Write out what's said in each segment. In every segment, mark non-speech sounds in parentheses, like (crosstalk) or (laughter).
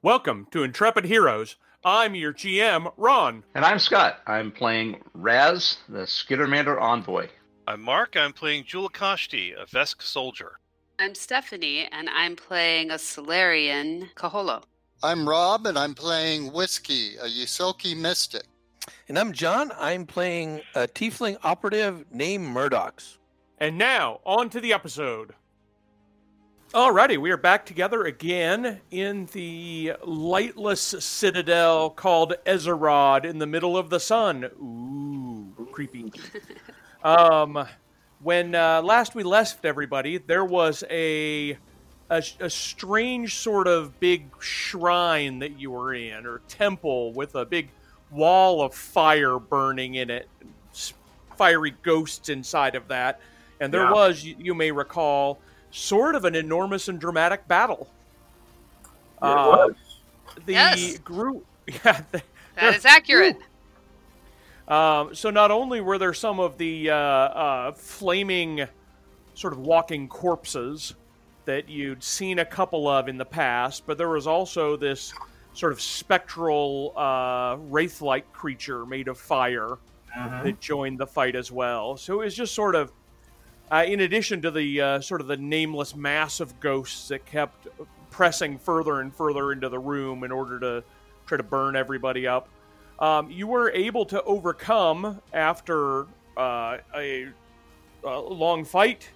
Welcome to Intrepid Heroes. I'm your GM, Ron. And I'm Scott. I'm playing Raz, the Skittermander Envoy. I'm Mark. I'm playing Julakashti, a Vesk soldier. I'm Stephanie, and I'm playing a Solarian Kaholo. I'm Rob, and I'm playing Whiskey, a Ysoki mystic. And I'm John. I'm playing a tiefling operative named Murdox. And now, on to the episode. Alrighty, we are back together again in the lightless citadel called Ezerod in the middle of the sun. Ooh, creepy. (laughs) um, when uh, last we left everybody, there was a, a a strange sort of big shrine that you were in, or temple with a big wall of fire burning in it, fiery ghosts inside of that, and there Yeah. was, you, you may recall, sort of an enormous and dramatic battle. It was. The Yes. group, (laughs) yeah, the, That is accurate. um, so not only were there some of the uh, uh, flaming, sort of walking corpses that you'd seen a couple of in the past, but there was also this sort of spectral uh, wraith-like creature made of fire that joined the fight as well. So it was just sort of, uh, in addition to the uh, sort of the nameless mass of ghosts that kept pressing further and further into the room in order to try to burn everybody up. Um, you were able to overcome after uh, a, a long fight,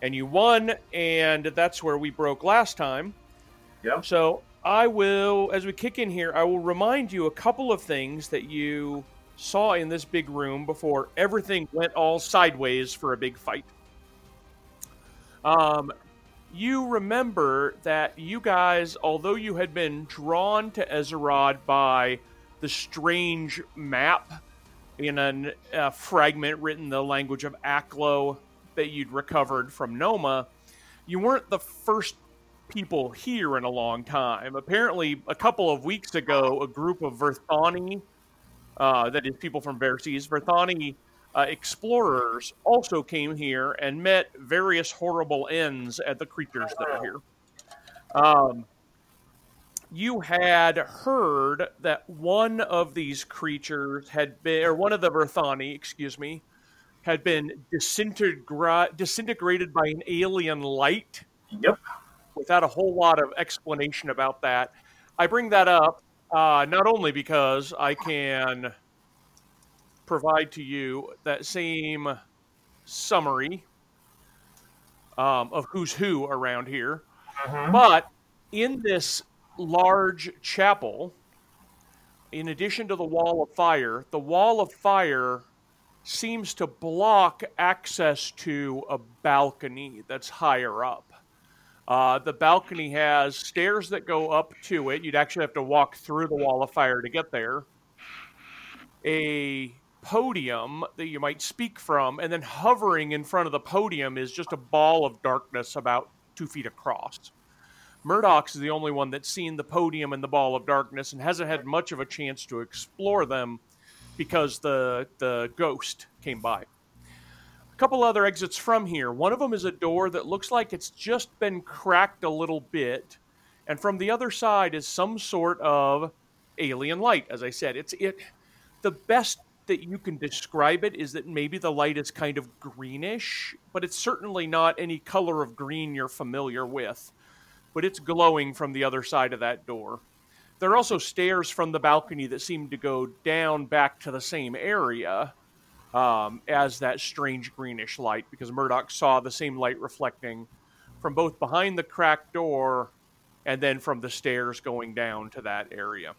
and you won, and that's where we broke last time. Yep. So I will, as we kick in here, I will remind you a couple of things that you saw in this big room before everything went all sideways for a big fight. Um, you remember that you guys, although you had been drawn to Ezerod by the strange map in a uh, fragment written in the language of Aklo that you'd recovered from Noma, you weren't the first people here in a long time. Apparently, a couple of weeks ago, a group of Verthani, uh, that is people from Verces, Verthani uh, explorers also came here and met various horrible ends at the creatures that are here. Um, you had heard that one of these creatures had been, or one of the Verthani, excuse me, had been disintegra- disintegrated by an alien light Yep. without a whole lot of explanation about that. I bring that up uh, not only because I can provide to you that same summary um, of who's who around here, but in this large chapel, in addition to the wall of fire, the wall of fire seems to block access to a balcony that's higher up. Uh, the balcony has stairs that go up to it. You'd actually have to walk through the wall of fire to get there. A podium that you might speak from, and then hovering in front of the podium is just a ball of darkness about two feet across. Murdox is the only one that's seen the podium and the ball of darkness and hasn't had much of a chance to explore them because the the ghost came by. A couple other exits from here. One of them is a door that looks like it's just been cracked a little bit, and from the other side is some sort of alien light. As I said, it's it. The best that you can describe it is that maybe the light is kind of greenish, but it's certainly not any color of green you're familiar with. But it's glowing from the other side of that door. There are also stairs from the balcony that seem to go down back to the same area um, as that strange greenish light because Murdox saw the same light reflecting from both behind the cracked door and then from the stairs going down to that area.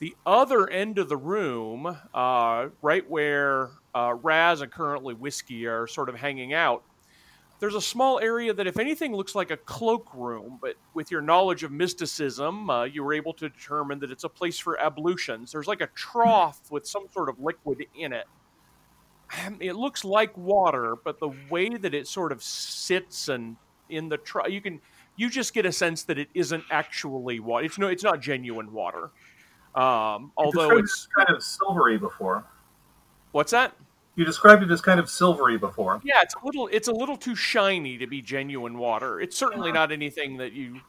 The other end of the room, uh, right where uh, Raz and currently Whiskey are sort of hanging out, there's a small area that, if anything, looks like a cloakroom, but with your knowledge of mysticism, uh, you were able to determine that it's a place for ablutions. There's like a trough with some sort of liquid in it. It looks like water, but the way that it sort of sits and in the trough, you can you just get a sense that it isn't actually water. It's no, it's not genuine water. Um, although it's kind of silvery before. what's that? You described it as kind of silvery before. Yeah, it's a little it's a little too shiny to be genuine water. It's certainly not anything that you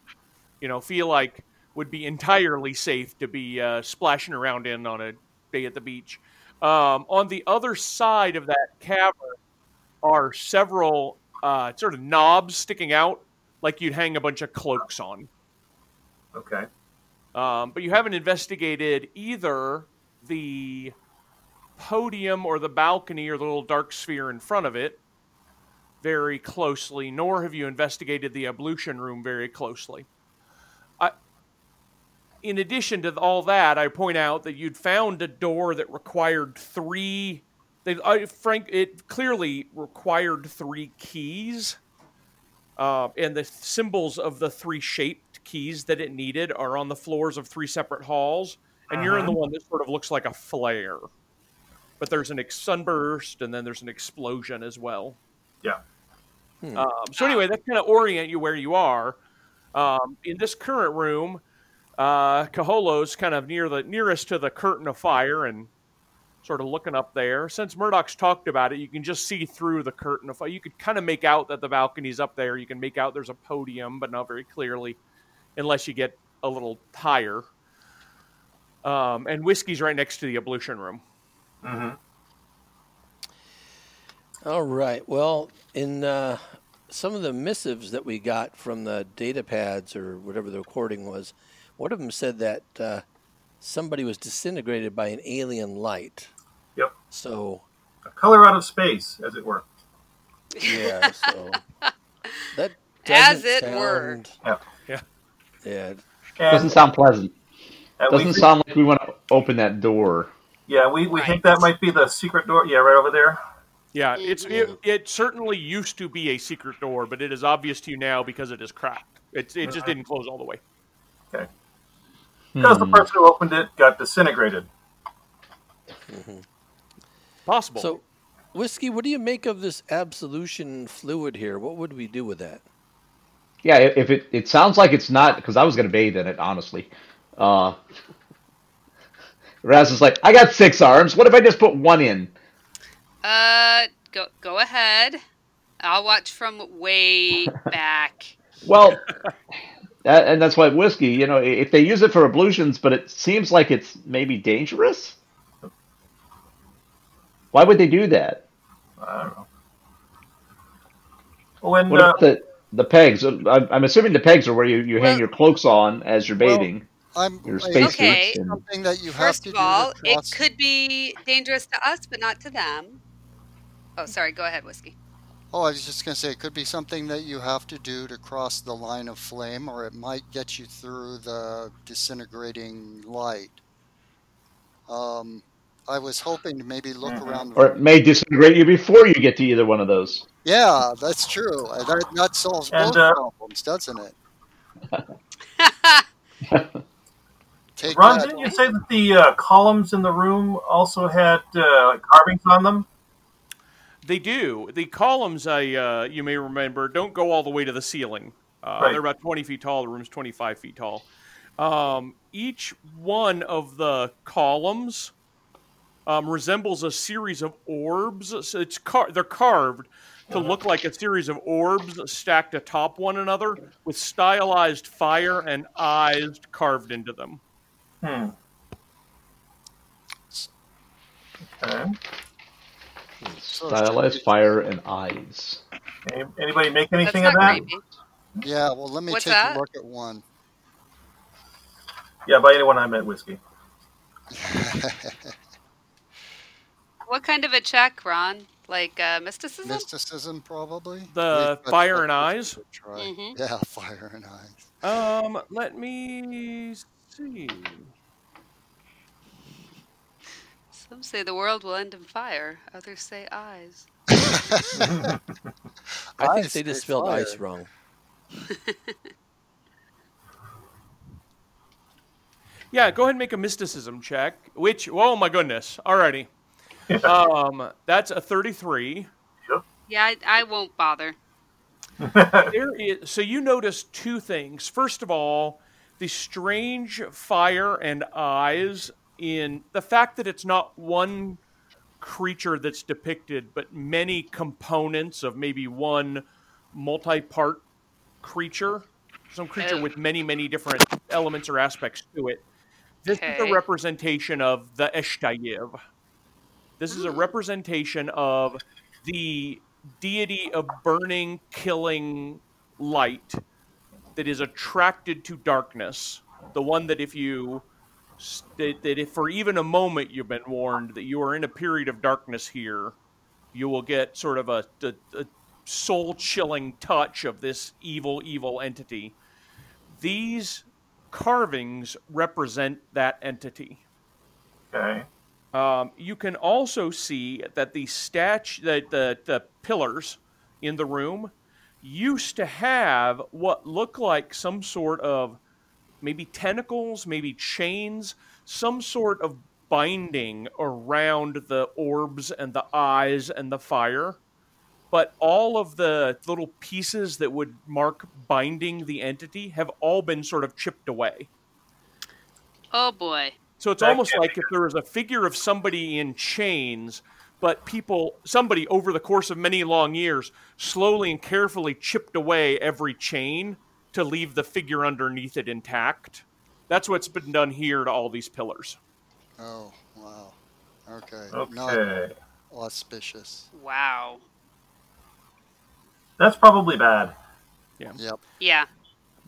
you know feel like would be entirely safe to be uh, splashing around in on a day at the beach. Um, on the other side of that cavern are several uh, sort of knobs sticking out, like you'd hang a bunch of cloaks on. Okay. Um, but you haven't investigated either the podium or the balcony or the little dark sphere in front of it very closely, nor have you investigated the ablution room very closely. I, in addition to all that, I point out that you'd found a door that required three. They, I, Frank, it clearly required three keys, uh, and the symbols of the three shaped keys that it needed are on the floors of three separate halls, and you're in the one that sort of looks like a flare. But there's an ex- sunburst, and then there's an explosion as well. Yeah. Um, so anyway, that kind of orient you where you are. Um, in this current room, uh, Kaholo's kind of near the nearest to the curtain of fire and sort of looking up there. Since Murdox's talked about it, you can just see through the curtain of fire. You could kind of make out that the balcony's up there. You can make out there's a podium, but not very clearly, unless you get a little higher. Um, and whiskey's right next to the ablution room. hmm All right. Well, in uh, some of the missives that we got from the data pads or whatever the recording was, one of them said that uh, somebody was disintegrated by an alien light. Yep. So, A color out of space, as it were. yeah. So (laughs) that As it were. sound- Yeah. Yeah. Yeah. And, Doesn't sound pleasant. and Doesn't think- sound like we want to open that door. Yeah, we, we think that might be the secret door. Yeah, right over there. Yeah, it's it, mm-hmm. it certainly used to be a secret door, but it is obvious to you now because it is cracked. It, it just uh-huh. didn't close all the way. Okay. Because the Hmm. person who opened it got disintegrated. Mm-hmm. Possible. So, whiskey, what do you make of this absolution fluid here? What would we do with that? Yeah, if it it sounds like it's not because I was gonna bathe in it honestly. Uh, Raz is like, I got six arms. What if I just put one in? Uh, go go ahead. I'll watch from way (laughs) back. Well, (laughs) that, and that's why whiskey. You know, if they use it for ablutions, but it seems like it's maybe dangerous. Why would they do that? I don't know. When What uh, about the the pegs? I'm, I'm assuming the pegs are where you, you hang your cloaks on as you're Well, bathing. I'm your space Okay. And, something that you have First to of do all, it could be dangerous to us, but not to them. Oh, sorry. Go ahead, whiskey. Oh, I was just going to say, it could be something that you have to do to cross the line of flame, or it might get you through the disintegrating light. Um, I was hoping to maybe look Mhm. around. or it may disintegrate you before you get to either one of those. Yeah, that's true. That, that solves And, both uh, problems, doesn't it? (laughs) Take Ron, that. didn't you say that the uh, columns in the room also had uh, carvings on them? They do. The columns, I uh, you may remember, don't go all the way to the ceiling. Uh, Right. They're about 20 feet tall. The room's 25 feet tall. Um, each one of the columns um, resembles a series of orbs. So it's car- they're carved to look like a series of orbs stacked atop one another with stylized fire and eyes carved into them. Hmm. Okay. Stylized fire and eyes. Any, anybody make anything not of that? creepy. Yeah, well, let me What's take that? a look at one. Yeah, by anyone I meant whiskey. (laughs) What kind of a check, Ron? Like uh, mysticism? Mysticism, probably. The Wait, but- fire and eyes? Try. Mhm. Yeah, (laughs) fire and eyes. Um, let me see. Some say the world will end in fire. Others say eyes. I think Ice they just spelled fire. ice wrong. (laughs) Yeah, go ahead and make a mysticism check. Which, oh my goodness. Alrighty. Um, that's a 33. Yeah, I, I won't bother. (laughs) There is, so you notice two things. First of all, the strange fire and eyes in the fact that it's not one creature that's depicted, but many components of maybe one multi-part creature. Some creature Oh. with many, many different elements or aspects to it. This is a representation of the Eshtayiv. This is a Mm. representation of the deity of burning, killing light that is attracted to darkness. The one that if you that, that if for even a moment you've been warned that you are in a period of darkness here, you will get sort of a, a, a soul chilling touch of this evil, evil entity. These carvings represent that entity. Okay. Um, you can also see that the statue, the, the the pillars in the room used to have what looked like some sort of maybe tentacles, maybe chains, some sort of binding around the orbs and the eyes and the fire. But all of the little pieces that would mark binding the entity have all been sort of chipped away. Oh boy. So it's That almost like if there was a figure of somebody in chains, but people, somebody over the course of many long years, slowly and carefully chipped away every chain to leave the figure underneath it intact. That's what's been done here to all these pillars. Oh, wow. Okay. Not Okay. auspicious. Wow. That's probably bad. Yeah. Yep. Yeah.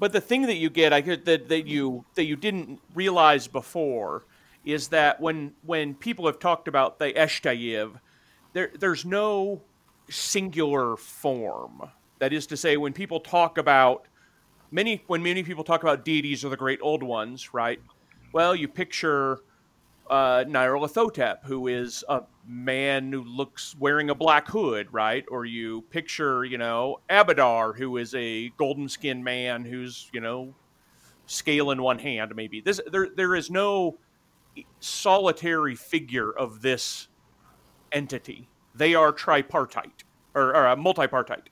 But the thing that you get, I could that, that you that you didn't realize before, is that when when people have talked about the Eshtayiv, there there's no singular form. That is to say, when people talk about many when many people talk about deities or the great old ones, right? Well, you picture uh, Nyarlathotep, who is a man who looks wearing a black hood, right? Or you picture, you know, Abadar, who is a golden skinned man who's, you know, scale in one hand, maybe. This there there is no solitary figure of this entity. They are tripartite or, or uh, multipartite.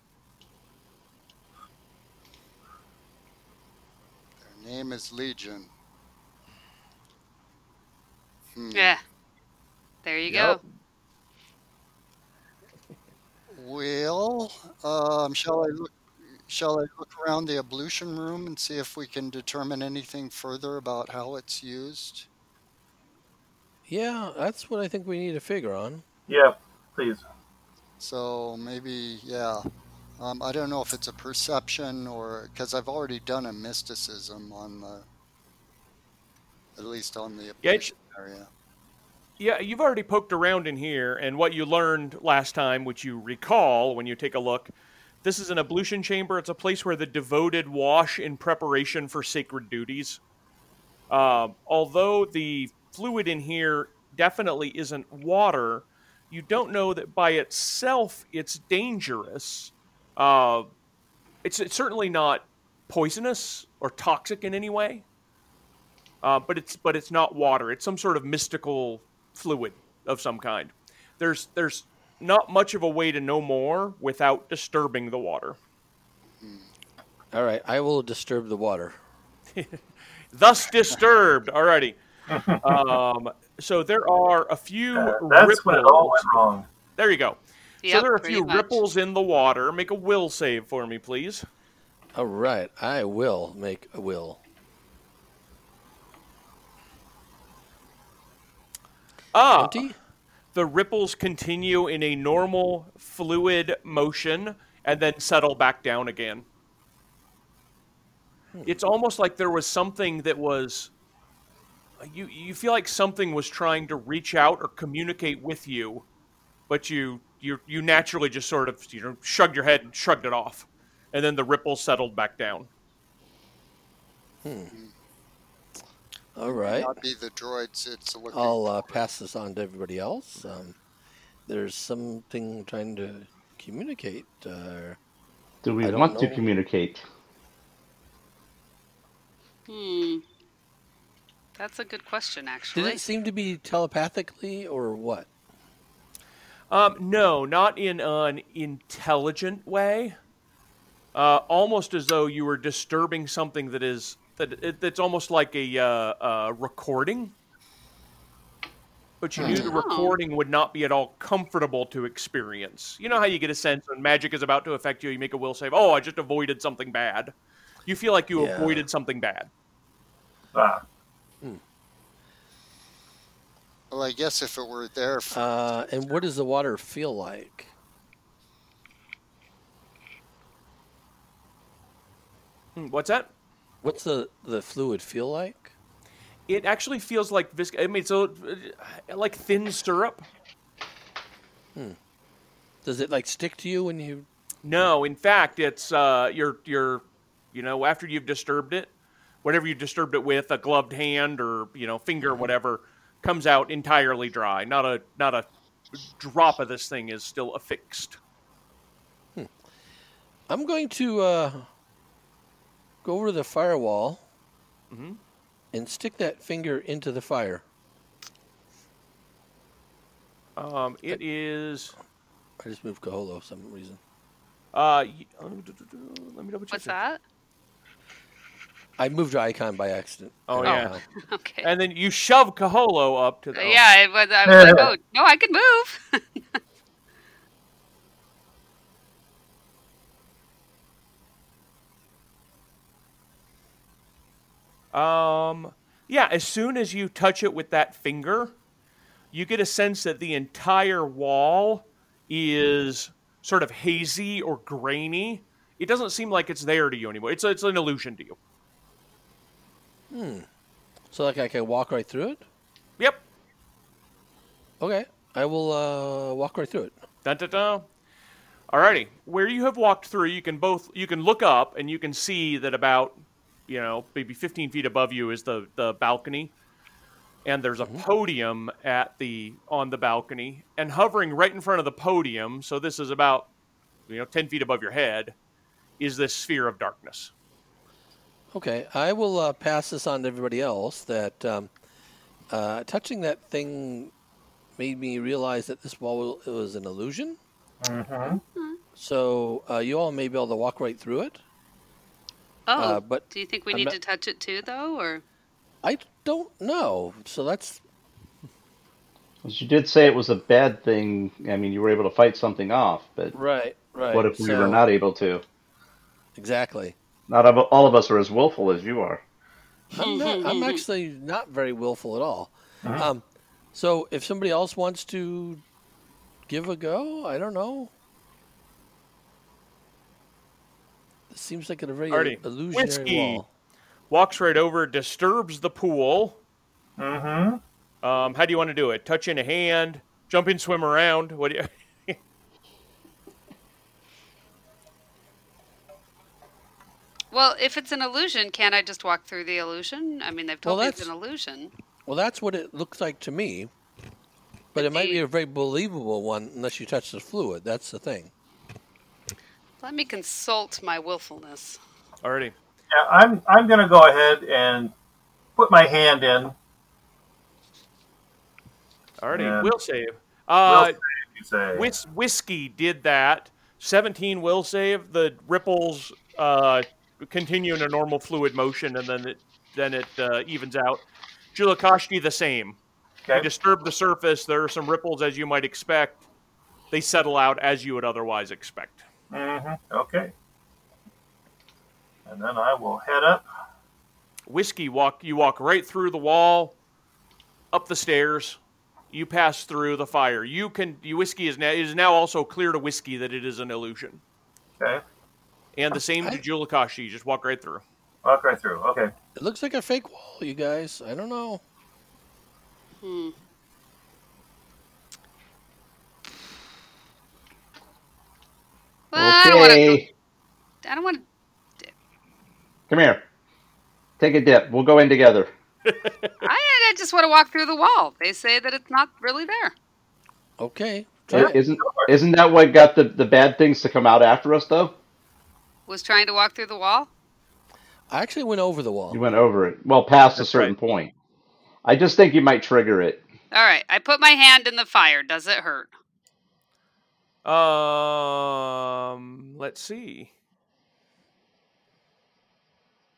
Their name is Legion. Hmm. Yeah. There you Yep. go. Well, um, shall I look? Shall I look around the ablution room and see if we can determine anything further about how it's used? Yeah, that's what I think we need to figure on. Yeah, please. So maybe, yeah. Um, I don't know if it's a perception or because I've already done a mysticism on the, at least on the Yeah, it's- ablution area. Yeah, you've already poked around in here, and what you learned last time, which you recall when you take a look, this is an ablution chamber. It's a place where the devoted wash in preparation for sacred duties. Um, although the fluid in here definitely isn't water, you don't know that by itself it's dangerous. Uh, it's, it's certainly not poisonous or toxic in any way. Uh, but it's but it's not water. It's some sort of mystical fluid of some kind. There's there's not much of a way to know more without disturbing the water. All right, I will disturb the water. (laughs) Thus disturbed. Alrighty. Um, so there are a few Uh, (laughs) that's when it all ripples. went wrong. There you go. so there are a few much. ripples in the water. Make a will save for me, please. All right, I will make a will. Ah, Twenty. the ripples continue in a normal fluid motion and then settle back down again. It's almost like there was something that was you you feel like something was trying to reach out or communicate with you, but you you you naturally just sort of you know shrugged your head and shrugged it off. And then the ripples settled back down. All right. Not be the droids. It's looking. I'll uh, pass this on to everybody else. Um, there's something trying to communicate. Uh, Do we I don't want to communicate? Hmm. That's a good question, actually. did actually. it seem to be telepathically or what? Um, no, not in an intelligent way. Uh, almost as though you were disturbing something that is that it, that's almost like a uh, uh, recording. But you knew the Oh. recording would not be at all comfortable to experience. You know how you get a sense when magic is about to affect you, you make a will save. Oh, I just avoided something bad. You feel like you Yeah. avoided something bad. Ah, Well, I guess if it were there, f- Uh, and what does the water feel like? Hmm, What's that? What's the, the fluid feel like? It actually feels like vis- I mean, so uh, like thin syrup. Does it like stick to you when you? No, in fact, it's uh, you're you're, you know, after you've disturbed it, whatever you disturbed it with, a gloved hand or you know finger, whatever, comes out entirely dry. Not a not a drop of this thing is still affixed. I'm going to uh, go over to the firewall Mhm. and stick that finger into the fire. Um, it is. I just moved Kaholo for some reason. Uh, uh, let me double check. What's here. that? I moved your icon by accident. Oh, Uh, yeah. (laughs) Okay. And then you shove Kaholo up to the. oh, yeah, it was, I was like, oh, no, I can move. (laughs) Um, yeah, as soon as you touch it with that finger, you get a sense that the entire wall is sort of hazy or grainy. It doesn't seem like it's there to you anymore. It's it's an illusion to you. Hmm. So like I can walk right through it. Yep. Okay, I will uh, walk right through it. Dun, dun, dun. Alrighty, where you have walked through, you can both you can look up and you can see that about you know maybe 15 feet above you is the the balcony, and there's a podium at the on the balcony, and hovering right in front of the podium. So this is about you know 10 feet above your head, is this sphere of darkness. Okay, I will uh, pass this on to everybody else. That um, uh, touching that thing made me realize that this wall was an illusion. hmm So uh, you all may be able to walk right through it. Oh, Uh, but do you think we I'm need not- to touch it too, though, or I don't know. So that's As you did say it was a bad thing. I mean, you were able to fight something off, but right. Right. what if we so, were not able to? Exactly. Not all of us are as willful as you are. I'm, not, (laughs) I'm actually not very willful at all. Um, so if somebody else wants to give a go, I don't know. It seems like a very Alrighty. illusionary Whiskey. wall. Walks right over, disturbs the pool. hmm Um, how do you want to do it? Touch in a hand, jump in, swim around. What do you? (laughs) well, if it's an illusion, can't I just walk through the illusion? I mean, they've Well, told me it's an illusion. Well, that's what it looks like to me. But it might be a very believable one unless you touch the fluid. That's the thing. Let me consult my willfulness. Alrighty. Yeah, I'm I'm gonna go ahead and put my hand in. Alrighty. Yeah. Will save. Uh, Will save, you say. Whis- whiskey did that. 17 will save. The ripples uh, continue in a normal fluid motion, and then it then it uh, evens out. Julakashti the same. You okay. disturb the surface. There are some ripples as you might expect. They settle out as you would otherwise expect. Hmm Okay. And then I will head up. Whiskey walk. You walk right through the wall, up the stairs. You pass through the fire. You can. You whiskey is now it is now also clear to whiskey that it is an illusion. Okay. And the same to I- Julakashti. You just walk right through. Walk right through. Okay. It looks like a fake wall, you guys. I don't know. Hmm. Well, I don't want to. Okay, I don't want to. come here. Take a dip. We'll go in together. I, I just want to walk through the wall. They say that it's not really there. Okay. Try I- it. Isn't isn't that what got the, the bad things to come out after us though? Was trying to walk through the wall. I actually went over the wall. You went over it. Well, past a certain right. point. I just think you might trigger it. All right, I put my hand in the fire. Does it hurt? Um, let's see.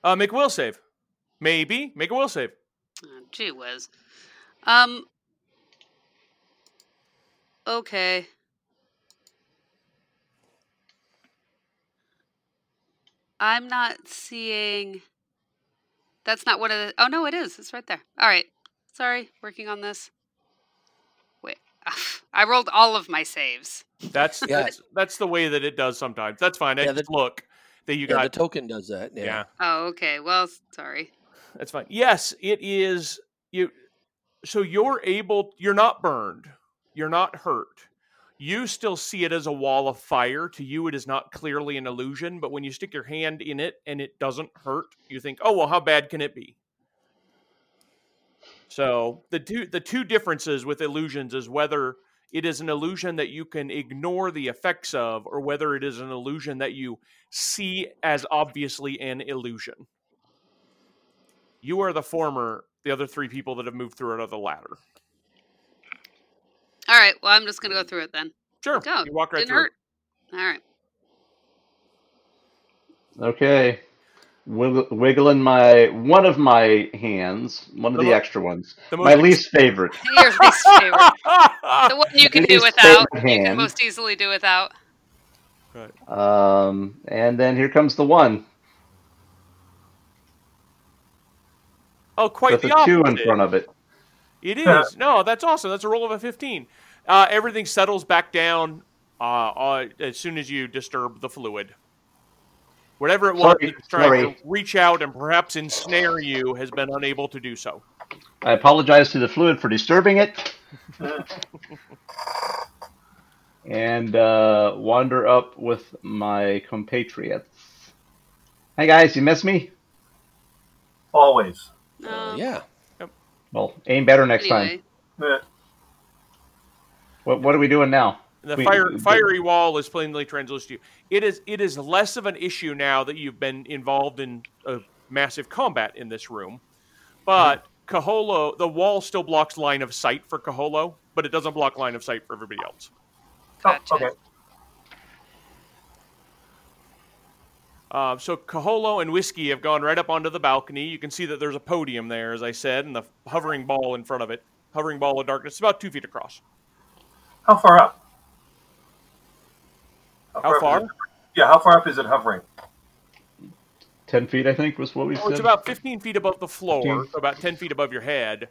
Uh, make a will save. Maybe make a will save. Oh, gee whiz. Um. Okay. I'm not seeing that's not one of the. Oh no, it is. It's right there. All right. Sorry, working on this. Wait, (sighs) I rolled all of my saves. That's Yeah. that's, that's the way that it does sometimes. That's fine. I Yeah, just the- look that you Yeah, got. the token does that. Yeah. yeah. Oh, okay. Well, sorry. That's fine. Yes, it is you so you're able you're not burned. You're not hurt. You still see it as a wall of fire. To you it is not clearly an illusion, but when you stick your hand in it and it doesn't hurt, you think, "Oh, well, how bad can it be?" So, the two the two differences with illusions is whether it is an illusion that you can ignore the effects of or whether it is an illusion that you see as obviously an illusion. You are the former. The other three people that have moved through it are the latter. All right. Well, I'm just gonna go through it then. Sure. Go. You walk right Didn't through. hurt. All right. Okay. Wiggle, wiggling my one of my hands, one of The the mo- extra ones. The My most least favorite. (laughs) Your least favorite. The one you can do without. You can most easily do without. Um, and then here comes the one oh, quite with the a opposite. two in front of it. It is. (laughs) No, that's awesome. That's a roll of a 15. Uh, everything settles back down uh, uh, as soon as you disturb the fluid. Whatever it was Sorry, that's trying sorry. to reach out and perhaps ensnare you has been unable to do so. I apologize to the fluid for disturbing it. and uh, wander up with my compatriots. Hey guys, you miss me? Always. Uh, yeah. Well, aim better next Anyway, time. Eh, What, what are we doing now? The We- fire, we- fiery wall is plainly translucent to you. It is. It is less of an issue now that you've been involved in a massive combat in this room. But Kaholo, the wall still blocks line of sight for Kaholo, but it doesn't block line of sight for everybody else. oh, okay. Uh, so Kaholo and Whiskey have gone right up onto the balcony. You can see that there's a podium there, as I said, and the hovering ball in front of it. Hovering ball of darkness, about two feet across. How far up? How up far? is yeah, how far up is it hovering? Ten feet, I think, was what we Oh, said. it's about 15 feet above the floor, 15. so about 10 feet above your head.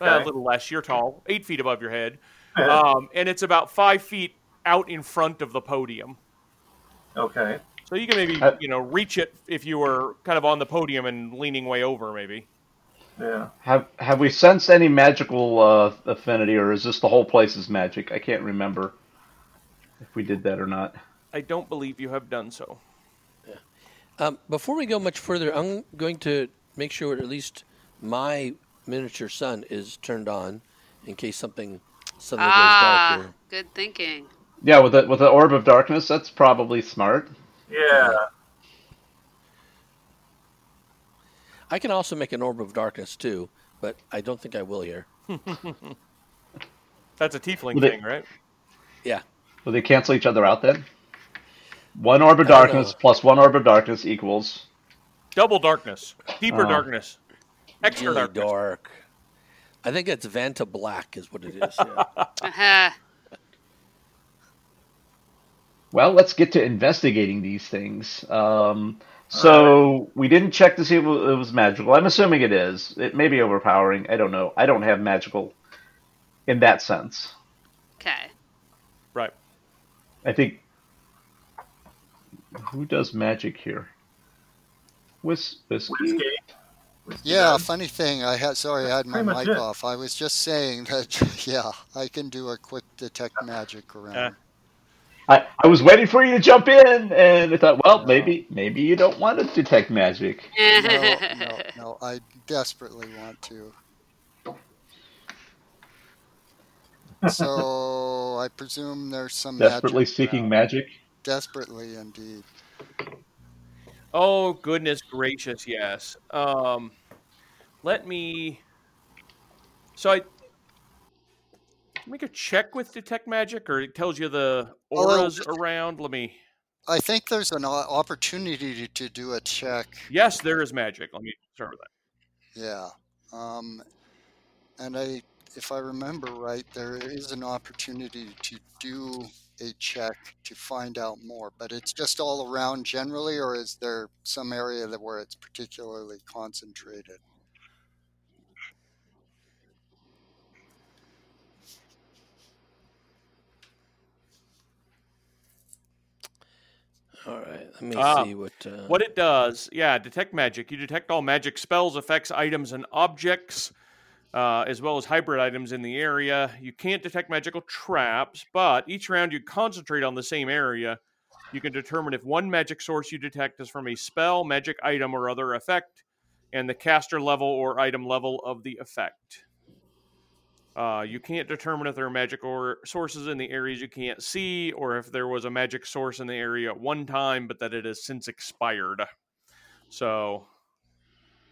Uh, a little less. You're tall, eight feet above your head, um, and it's about five feet out in front of the podium. okay. So you can maybe Uh, you know reach it if you were kind of on the podium and leaning way over, maybe. Yeah. Have have we sensed any magical uh, affinity, or is this the whole place is magic? I can't remember if we did that or not. I don't believe you have done so. Um, before we go much further, I'm going to make sure at least my miniature sun is turned on in case something suddenly ah, goes dark. good thinking. Yeah, with a with the orb of darkness, that's probably smart. Yeah. I can also make an orb of darkness too, but I don't think I will here. (laughs) That's a tiefling Well, they- thing, right? Yeah. Will they cancel each other out then? One orb of darkness plus one orb of darkness equals. Double darkness, deeper Oh. darkness, extra Really darkness. dark. I think it's Vanta Black is what it is. Yeah. (laughs) Uh-huh. Well, let's get to investigating these things. Um, so we didn't check to see if it was magical. I'm assuming it is. It may be overpowering. I don't know. I don't have magical in that sense. Okay. Right. I think. Who does magic here? Whis- whiskey? Whiskey. Whiskey Yeah, funny thing. I had sorry, I had my mic it. off. I was just saying that. (laughs) Yeah, I can do a quick detect magic around. I, I was waiting for you to jump in, and I thought, well, maybe maybe you don't want to detect magic. no, no, no. I desperately want to. So I presume there's some Desperately magic seeking around. magic. Desperately, indeed. Oh goodness gracious, yes. Um, let me. So I make a check with detect magic, or it tells you the Well, auras around. Let me. I think there's an opportunity to do a check. Yes, there is magic. Let me start with that. Yeah. Um, and I, if I remember right, there is an opportunity to do a check to find out more. But it's just all around generally, or is there some area that where it's particularly concentrated? All right, let me Ah, see what. Uh, What it does, yeah, detect magic. You detect all magic spells, effects, items, and objects, uh, as well as hybrid items in the area. You can't detect magical traps, but each round you concentrate on the same area. You can determine if one magic source you detect is from a spell, magic item, or other effect, and the caster level or item level of the effect. Uh, you can't determine if there are magic or sources in the areas you can't see, or if there was a magic source in the area at one time, but that it has since expired. So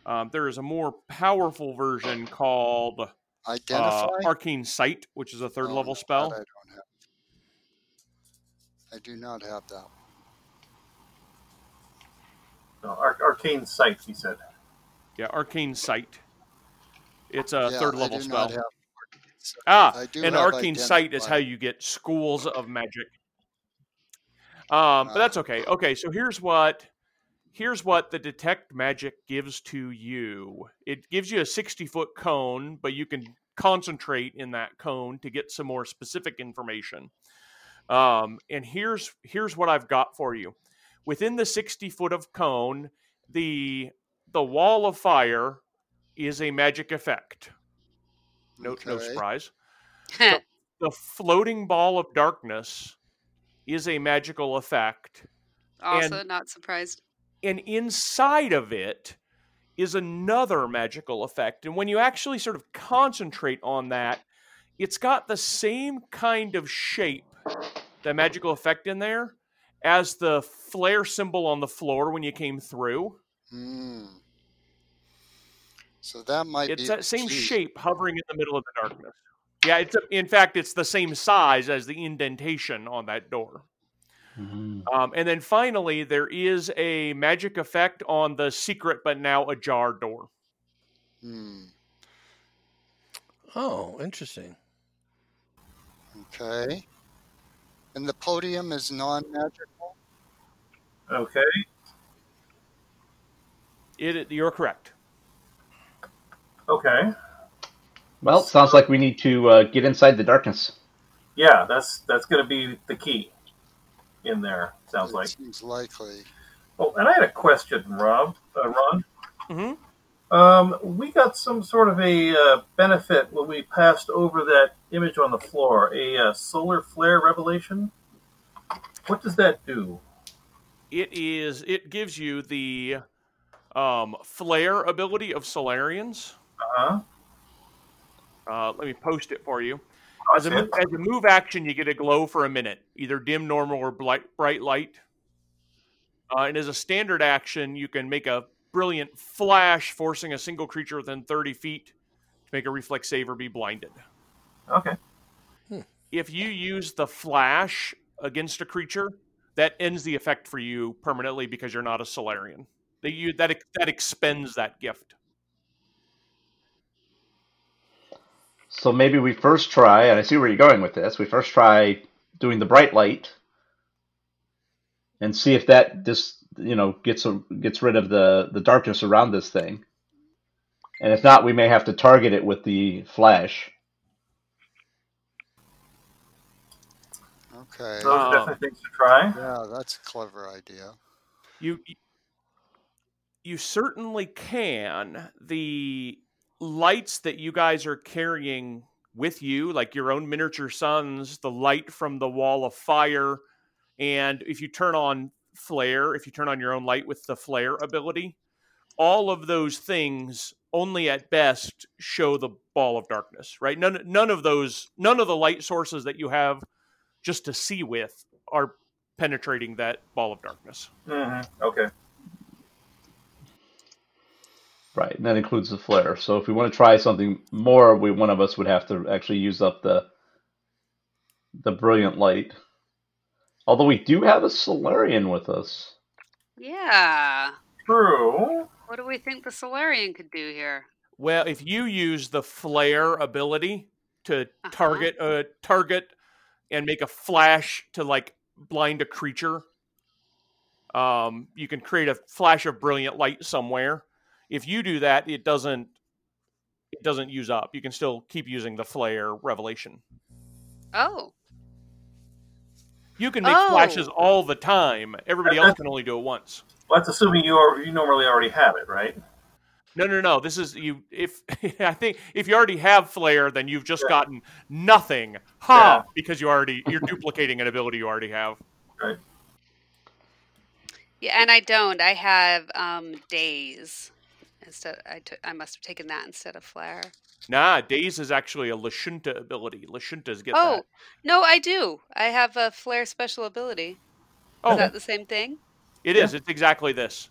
um, there is a more powerful version called uh, Arcane Sight, which is a third Oh, level that spell. I don't have. I do not have that. No, Ar- arcane sight. He said. Yeah, Arcane Sight. It's a yeah, third I level do spell. not have. so Ah, I do and have arcane sight is how you get schools of magic. Um, but that's okay. Okay, so here's what here's what the detect magic gives to you. It gives you a 60 foot cone, but you can concentrate in that cone to get some more specific information. Um, and here's here's what I've got for you. Within the 60 foot of cone, the the wall of fire is a magic effect. No, no surprise (laughs) the floating ball of darkness is a magical effect also, not surprised. And inside of it is another magical effect and when you actually sort of concentrate on that it's got the same kind of shape the magical effect in there as the flare symbol on the floor when you came through Hmm. So that might it's be that same key. shape hovering in the middle of the darkness yeah it's a, in fact it's the same size as the indentation on that door Mhm. Um, and then finally, there is a magic effect on the secret but now ajar door. Hmm. oh, interesting. Okay. And the podium is non-magical. Okay. It, you're correct. Okay. Well, sounds like we need to uh, get inside the darkness. Yeah, that's that's going to be the key in there. Sounds it like. seems likely. Oh, and I had a question, Rob. Uh, Ron. hmm Um, we got some sort of a uh, benefit when we passed over that image on the floor. A uh, solar flare revelation. What does that do? It is. It gives you the um, flare ability of Solarians. Uh-huh. Uh, let me post it for you. As a, That's mo- it. as a move action, you get a glow for a minute, either dim, normal, or blight, bright light. Uh, and as a standard action, you can make a brilliant flash, forcing a single creature within 30 feet to make a reflex save or be blinded. Okay. if you use the flash against a creature, that ends the effect for you permanently because you're not a Solarian. That you that that expends that gift. So maybe we first try, and I see where you're going with this. We first try doing the bright light, and see if that just you know gets a, gets rid of the the darkness around this thing. And if not, we may have to target it with the flash. Okay. Those are Um, definitely things to try. Yeah, that's a clever idea. You you certainly can. The lights that you guys are carrying with you, like your own miniature suns, the light from the wall of fire, and if you turn on flare, if you turn on your own light with the flare ability, all of those things only at best show the ball of darkness, right? None none of those none of the light sources that you have just to see with are penetrating that ball of darkness. hmm Okay. Right, and that includes the flare. So if we want to try something more, we one of us would have to actually use up the the brilliant light. Although we do have a Solarian with us. Yeah. True. What do we think the Solarian could do here? Well, if you use the flare ability to Uh-huh. target a target and make a flash to like blind a creature. Um, you can create a flash of brilliant light somewhere. If you do that, it doesn't it doesn't use up. You can still keep using the flare revelation. Oh, You can make Oh. flashes all the time. Everybody else can only do it once. Well, that's assuming you are, you normally already have it, right? No, no, no. This is you. If (laughs) I think if you already have flare, then you've just gotten nothing. Ha! Yeah. Because you already you're duplicating an ability you already have. Right. yeah, and I don't. I have um, days. Instead, I took. I must have taken that instead of flare. Nah, Daze is actually a Lashunta ability. Lashuntas get oh that. no, I do. I have a flare special ability. Oh, Is that the same thing? it is. It's exactly this.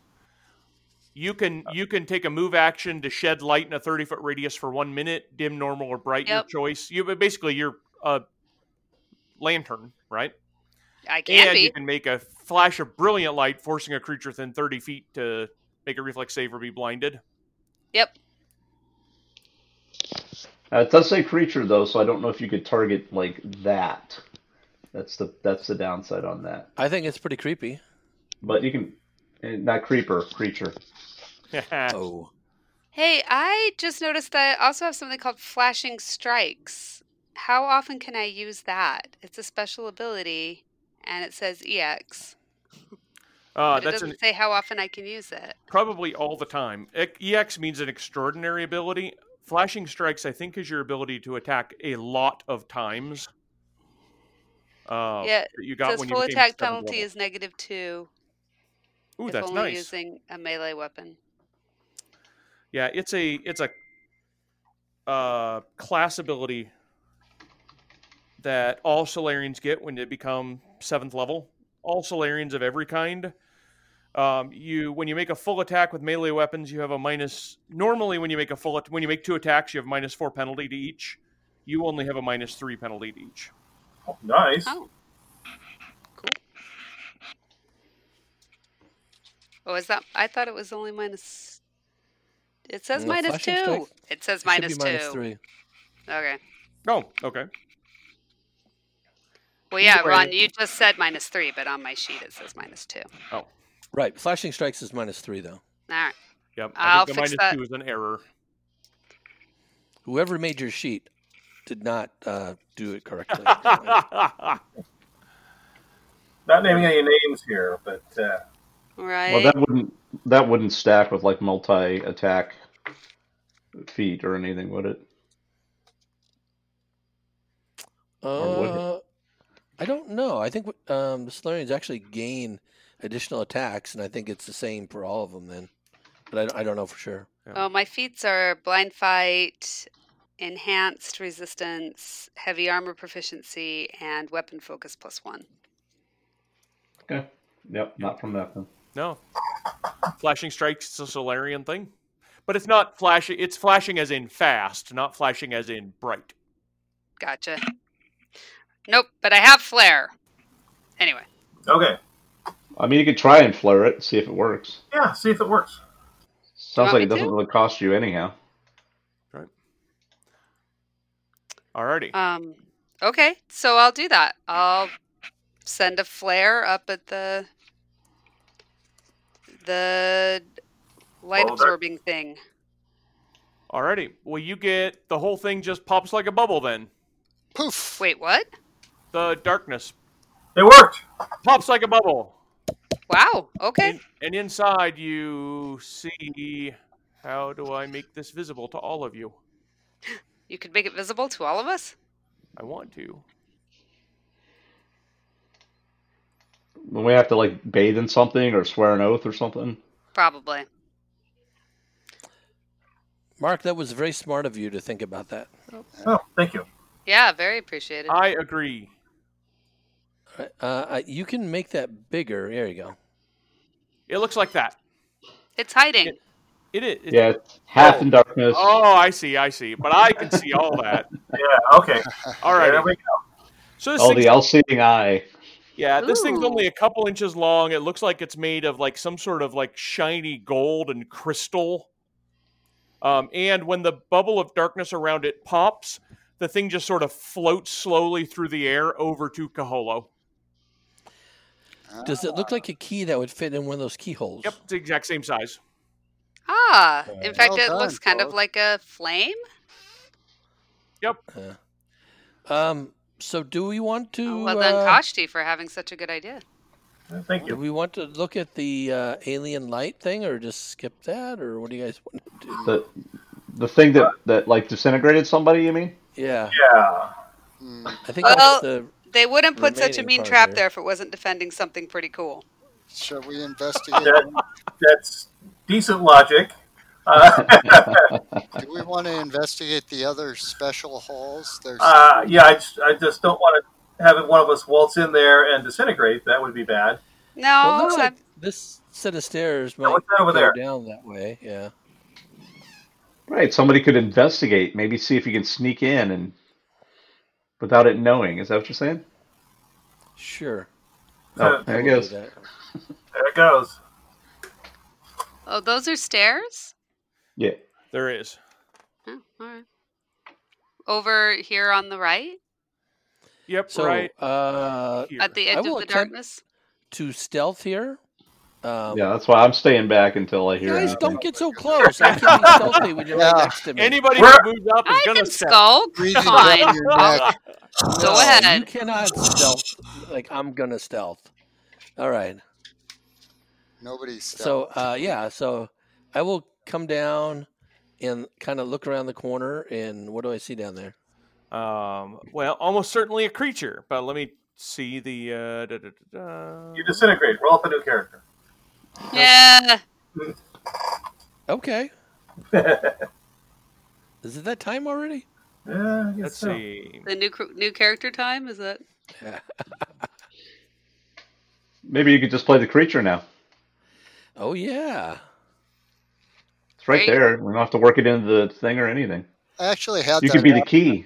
You can oh. you can take a move action to shed light in a thirty foot radius for one minute, dim, normal, or bright, Yep. your choice. You but basically you're a lantern, right? I can and be. you can make a flash of brilliant light, forcing a creature within thirty feet to make a reflex save or be blinded. Yep. Uh, it does say creature though, so I don't know if you could target like that. That's the that's the downside on that. I think it's pretty creepy. But you can eh, not creeper, creature. (laughs) Oh, Hey, I just noticed that I also have something called flashing strikes. How often can I use that? It's a special ability, and it says EX. (laughs) uh, it doesn't an, say how often I can use it. probably all the time. EX means an extraordinary ability. Flashing strikes, I think, is your ability to attack a lot of times. Uh, Yeah, you got says when full attack penalty level. is negative two Ooh, if that's only nice. using a melee weapon. Yeah, it's a it's a uh, class ability that all Solarians get when they become seventh level. All Solarians of every kind. Um, you when you make a full attack with melee weapons, you have a minus. Normally, when you make a full when you make two attacks, you have minus four penalty to each. You only have a minus three penalty to each. Oh, nice. Oh. Cool. Oh, is that? I thought it was only minus. It says No, two. strike- It says it minus should be minus two. three. Okay. Oh, okay. Well, yeah, Ron, you just said minus three, but on my sheet it says minus two. All Right, flashing strikes is minus three though. right. Yep. I I'll think the fix minus that. two is an error. Whoever made your sheet did not uh, do it correctly. (laughs) Not naming any names here, but uh, Right. Well, that wouldn't that wouldn't stack with like multi attack feat or anything, would it? Or would it? Uh, I don't know. I think um, the Solarians actually gain additional attacks, and I think it's the same for all of them then. But I, don't- I don't know for sure. Oh, my feats are blind fight, enhanced resistance, heavy armor proficiency, and weapon focus plus one. Okay. Yep, not from that then. No. Flashing strikes is a Solarian thing. But it's not flashing it's flashing as in fast, not flashing as in bright. Gotcha. Nope, but I have flare. Anyway, okay. I mean, you could try and flare it, see if it works. Yeah, see if it works. Sounds like it doesn't to? really cost you anyhow. Right. Alrighty. um, okay, so I'll do that. I'll send a flare up at the the light Well, that- absorbing thing. Alrighty. Well you get the whole thing just pops like a bubble then. Poof. Wait, what? The darkness It worked. pops like a bubble. Wow. Okay. And, and inside you see how do I make this visible to all of you? You could make it visible to all of us. I want to. When we have to like bathe in something or swear an oath or something. Probably. Mark, that was very smart of you to think about that. Oh, thank you. Yeah, very appreciated. I agree. All right, Uh, uh, you can make that bigger. There you go. It looks like that. It's hiding. It- It is. It's- Yeah, it's half Oh. in darkness. Oh, I see, I see. But I can see all that. (laughs) Yeah, okay. All right. There we go. So this Oh, the all-seeing eye. Yeah, this thing's only a couple inches long. It looks like it's made of like some sort of like shiny gold and crystal. Um, and when the bubble of darkness around it pops, the thing just sort of floats slowly through the air over to Kaholo. Does it look like a key that would fit in one of those keyholes? Yep, it's the exact same size. Ah, in fact, Well it done, looks kind of folks. like a flame. Yep. Um. So, do we want to? well done, uh, Kashti, for having such a good idea. Thank do you. we want to look at the uh, alien light thing, or just skip that, or what do you guys want to do? The the thing that that like disintegrated somebody. You mean? Yeah, Yeah. I think Well- that's the. They wouldn't put such a mean trap here. there if it wasn't defending something pretty cool. Shall we investigate? That, that's decent logic. Uh, Do we want to investigate the other special halls? There's uh, yeah, I just, I just don't want to have one of us waltz in there and disintegrate. That would be bad. No, Well, it looks like this set of stairs might what's that over go there? down that way. Yeah. Right. Somebody could investigate. Maybe see if you can sneak in and without it knowing. Is that what you're saying? Sure. Oh, there it goes. There it goes. oh, those are stairs. Yeah. There is. Oh, all right. Over here on the right, Yep, So, right uh, at the edge of the attempt- darkness. to stealth here. Um, Yeah. That's why I'm staying back until I hear guys anything. don't get so close. I can be stealthy when you're right Yeah. next to me. Anybody We're- who moves up is gonna can step. skulk. breathing Fine. down your neck. (laughs) Go ahead. You cannot stealth like I'm gonna stealth. All right. Nobody's stealth. So uh, yeah, so I will come down and kind of look around the corner, and what do I see down there? Um, well, almost certainly a creature, but let me see the. Uh, da, da, da, da. You disintegrate. Roll up a new character. Yeah. Okay. (laughs) Is it that time already? Yeah, I guess Let's so. see. The new new character time is that? (laughs) Maybe you could just play the creature now. Oh yeah. It's right Right. there. We don't have to work it into the thing or anything. I actually had You that could be the key.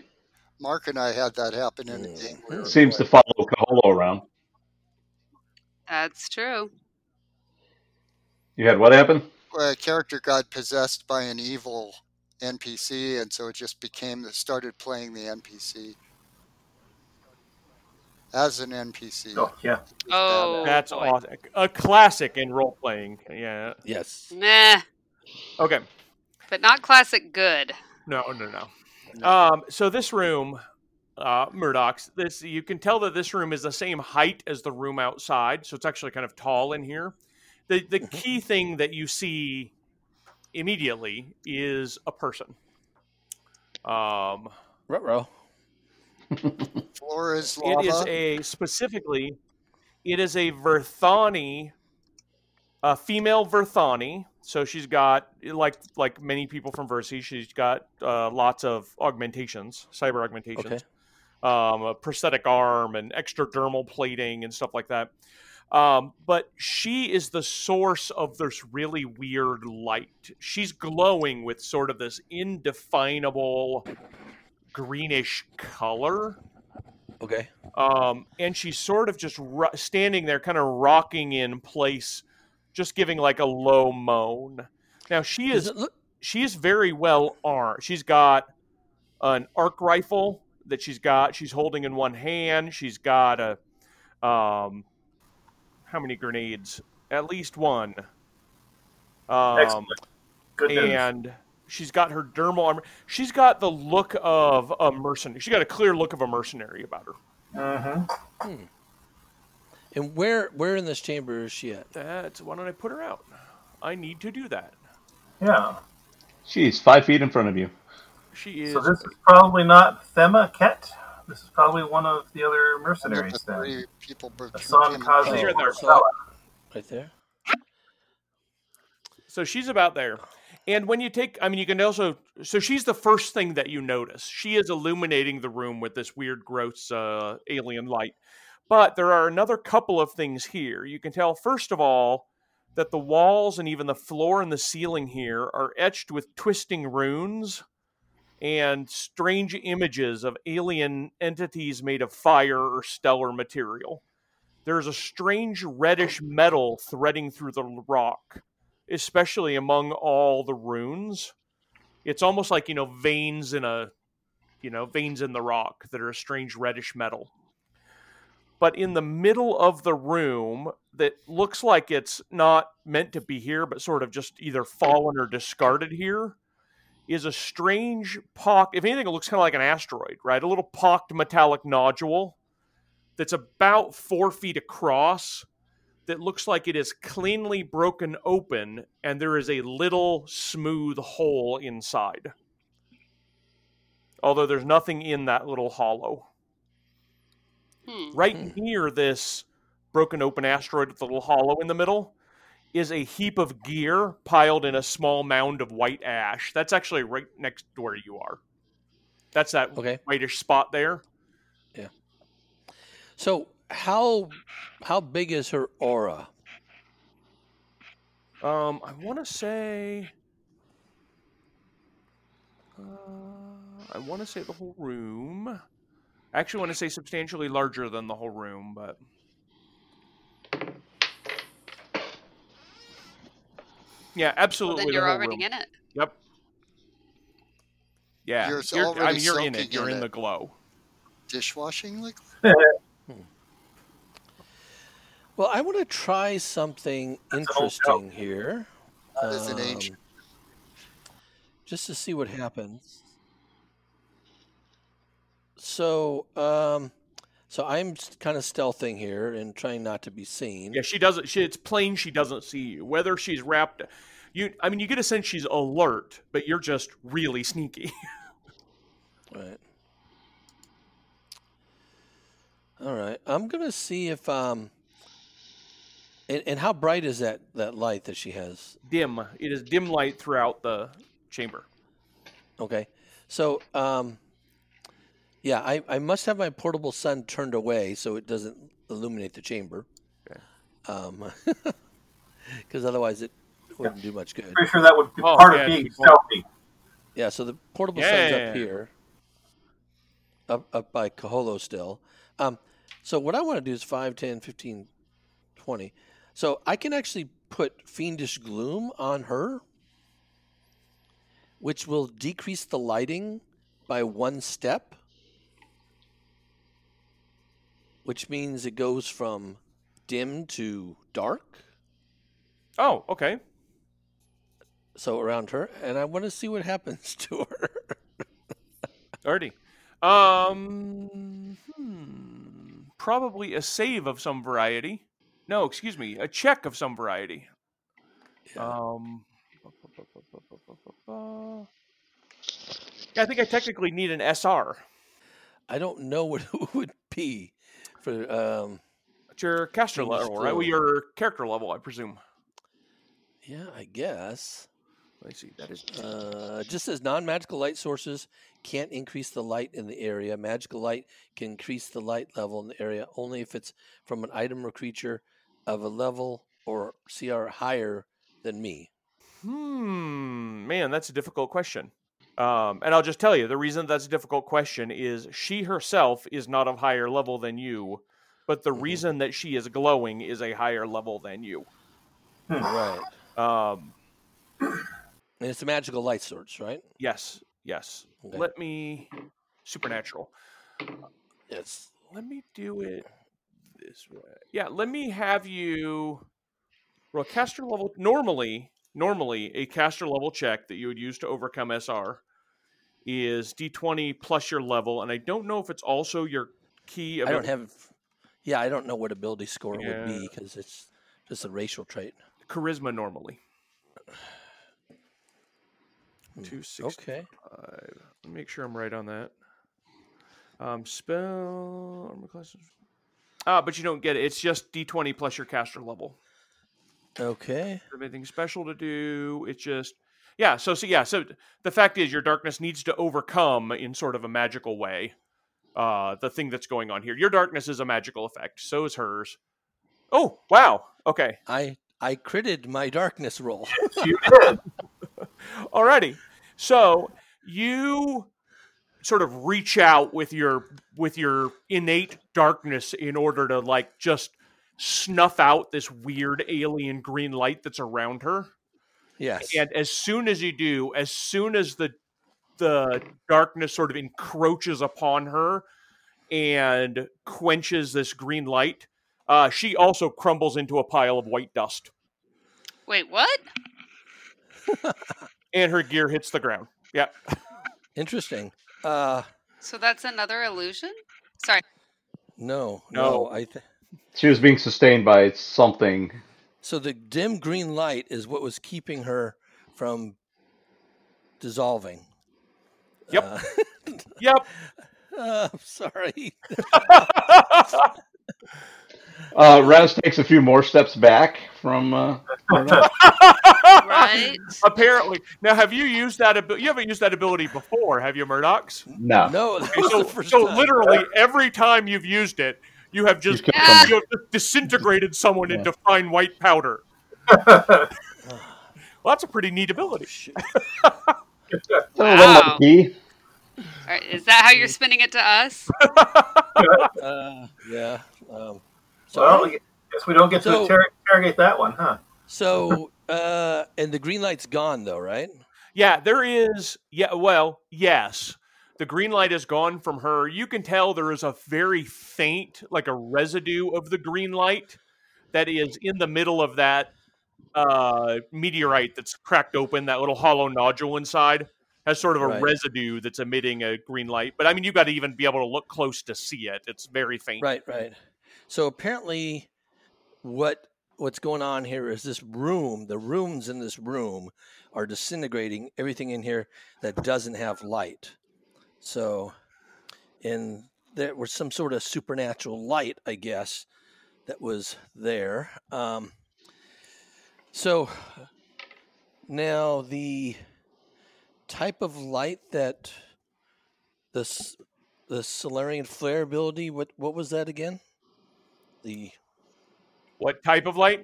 Mark and I had that happen in a Mm. game. Seems to follow Kaholo around. That's true. You had what happen? Where a character got possessed by an evil NPC, and so it just became that started playing the NPC as an NPC. Oh, yeah. Oh, That's boy. awesome. A classic in role playing. Yeah. Yes. Nah, Okay. but not classic good. No, no, no. Um, so this room, uh, Murdox, this you can tell that this room is the same height as the room outside, so it's actually kind of tall in here. The the (laughs) key thing that you see immediately is a person. Um, Ruh-roh. (laughs) Floor is it lava. is a specifically, it is a Verthani, a female Verthani. So she's got like like many people from Verces, she's got uh, lots of augmentations, cyber augmentations, Okay. um, a prosthetic arm and extradermal plating and stuff like that. Um, but she is the source of this really weird light. She's glowing with sort of this indefinable greenish color Okay. um, and she's sort of just ro- standing there, kind of rocking in place, just giving like a low moan. Now she is look? she is very well armed. She's got an arc rifle that she's got. She's holding in one hand. She's got a um, how many grenades? At least one. Um, Excellent. Good news. and she's got her dermal armor. She's got the look of a mercenary. She's got a clear look of a mercenary about her. Mm-hmm. And where where in this chamber is she at? That's why don't I put her out? I need to do that. Yeah. She's five feet in front of you. She is. So this is probably not Thema Ket. This is probably one of the other One of mercenaries the then. three people between Hassan Kazi. She's right there. Right there. So she's about there. And when you take, I mean, you can also, so she's the first thing that you notice. She is illuminating the room with this weird, gross uh, alien light. But there are another couple of things here. You can tell, first of all, that the walls and even the floor and the ceiling here are etched with twisting runes and strange images of alien entities made of fire or stellar material. There's a strange reddish metal threading through the rock especially among all the runes. It's almost like, you know, veins in a you know, veins in the rock that are a strange reddish metal. But in the middle of the room, that looks like it's not meant to be here, but sort of just either fallen or discarded here, is a strange pock. If anything, it looks kind of like an asteroid, right? A little pocked metallic nodule that's about four feet across that looks like it is cleanly broken open and there is a little smooth hole inside. Although there's nothing in that little hollow. Hmm. Right Hmm. near this broken open asteroid with the little hollow in the middle is a heap of gear piled in a small mound of white ash. That's actually right next to where you are. That's that Okay. whitish spot there. Yeah. So how how big is her aura? Um, I want to say. Uh, I want to say the whole room. I actually want to say substantially larger than the whole room, but. Yeah, Well, absolutely. then you're whole already room. in it. Yep. Yeah, You're you're, I mean, you're in it. You're in in it. the glow. Dishwashing liquid? (laughs) Well, I want to try something old interesting here. That is an ancient. um, Just to see what happens. So, um, so I'm kind of stealthing here and trying not to be seen. Yeah, she doesn't. She, it's plain she doesn't see you. Whether she's wrapped, you. I mean, you get a sense she's alert, but you're just really sneaky. (laughs) Right. All right. I'm gonna see if um. And, and how bright is that that light that she has? dim. It is dim light throughout the chamber. Okay. So um. Yeah, I, I must have my portable sun turned away so it doesn't illuminate the chamber. Okay. Um, (laughs) because otherwise it wouldn't do much good. Pretty sure that would be Oh, part yeah, of being good stealthy. Yeah, so the portable sun's up here, up up by Kaholo still. Um, so what I want to do is 5, 10, 15, 20. So I can actually put Fiendish Gloom on her, which will decrease the lighting by one step, which means it goes from dim to dark. Oh, okay. So around her, and I want to see what happens (laughs) to her. Already. Um, hmm, probably a save of some variety. No, excuse me, a check of some variety. Um, I think I technically need an SR. I don't know (laughs) what it would be for um It's your caster level, right? Well, your character level, I presume. yeah, I guess. Let me see. That is Uh, just says non-magical light sources can't increase the light in the area. Magical light can increase the light level in the area only if it's from an item or creature of a level or CR higher than me. Hmm, man, that's a difficult question. Um, and I'll just tell you the reason that's a difficult question is she herself is not of higher level than you, but the Mhm. reason that she is glowing is a higher level than you. Right. Um, And it's a magical light source, right? yes, yes. Okay. Let me supernatural. Yes. Let me do it this way. Yeah, let me have you roll caster level. Normally, normally a caster level check that you would use to overcome SR is D20 plus your level, and I don't know if it's also your key. I don't have Yeah, I don't know what ability score it would be because it's just a racial trait. charisma normally. Hmm, Two sixty Okay. Make sure I'm right on that. Um, spell armor classes. Ah, but you don't get it. It's just D20 plus your caster level. Okay. anything special to do. It's just yeah. So so yeah. So the fact is, your darkness needs to overcome in sort of a magical way uh, the thing that's going on here. Your darkness is a magical effect. So is hers. Oh wow. Okay. I I critted my darkness roll. (laughs) You did. (laughs) Alrighty. So you sort of reach out with your with your innate darkness in order to like just snuff out this weird alien green light that's around her. Yes. And as soon as you do, as soon as the the darkness sort of encroaches upon her and quenches this green light, uh, she also crumbles into a pile of white dust, Wait, what? (laughs) and her gear hits the ground. Yeah, Interesting. Uh, So that's another illusion? Sorry. no, No. no. I th- She was being sustained by something. So the dim green light is what was keeping her from dissolving. Yep. Uh, (laughs) yep. uh, I'm sorry. Uh, Raz takes a few more steps back from. Uh, Right? (laughs) Apparently, now have you used that? Abi- you haven't used that ability before, have you, Murdox? no. No, Okay, so, so literally every time you've used it, you have just killed Yeah. someone. you have just disintegrated someone Yeah. into fine white powder. (laughs) well, that's a pretty neat ability. Oh, (laughs) Wow. one. All right, is that how you're spinning it to us? (laughs) Uh, yeah. Um, Well. I guess we don't get to inter- interrogate that one, huh? So, uh, and the green light's gone though, right? Yeah, there is. Yeah, well, yes. The green light is gone from her. You can tell there is a very faint, like a residue of the green light that is in the middle of that uh, meteorite that's cracked open, that little hollow nodule inside. Has sort of a Right. residue that's emitting a green light. But I mean, you've got to even be able to look close to see it. It's very faint. Right, right. So apparently, what what's going on here is this room. The rooms in this room are disintegrating everything in here that doesn't have light. So, and there was some sort of supernatural light, I guess, that was there. Um, so now the type of light that the the Solarian flare ability. What what was that again? The What type of light?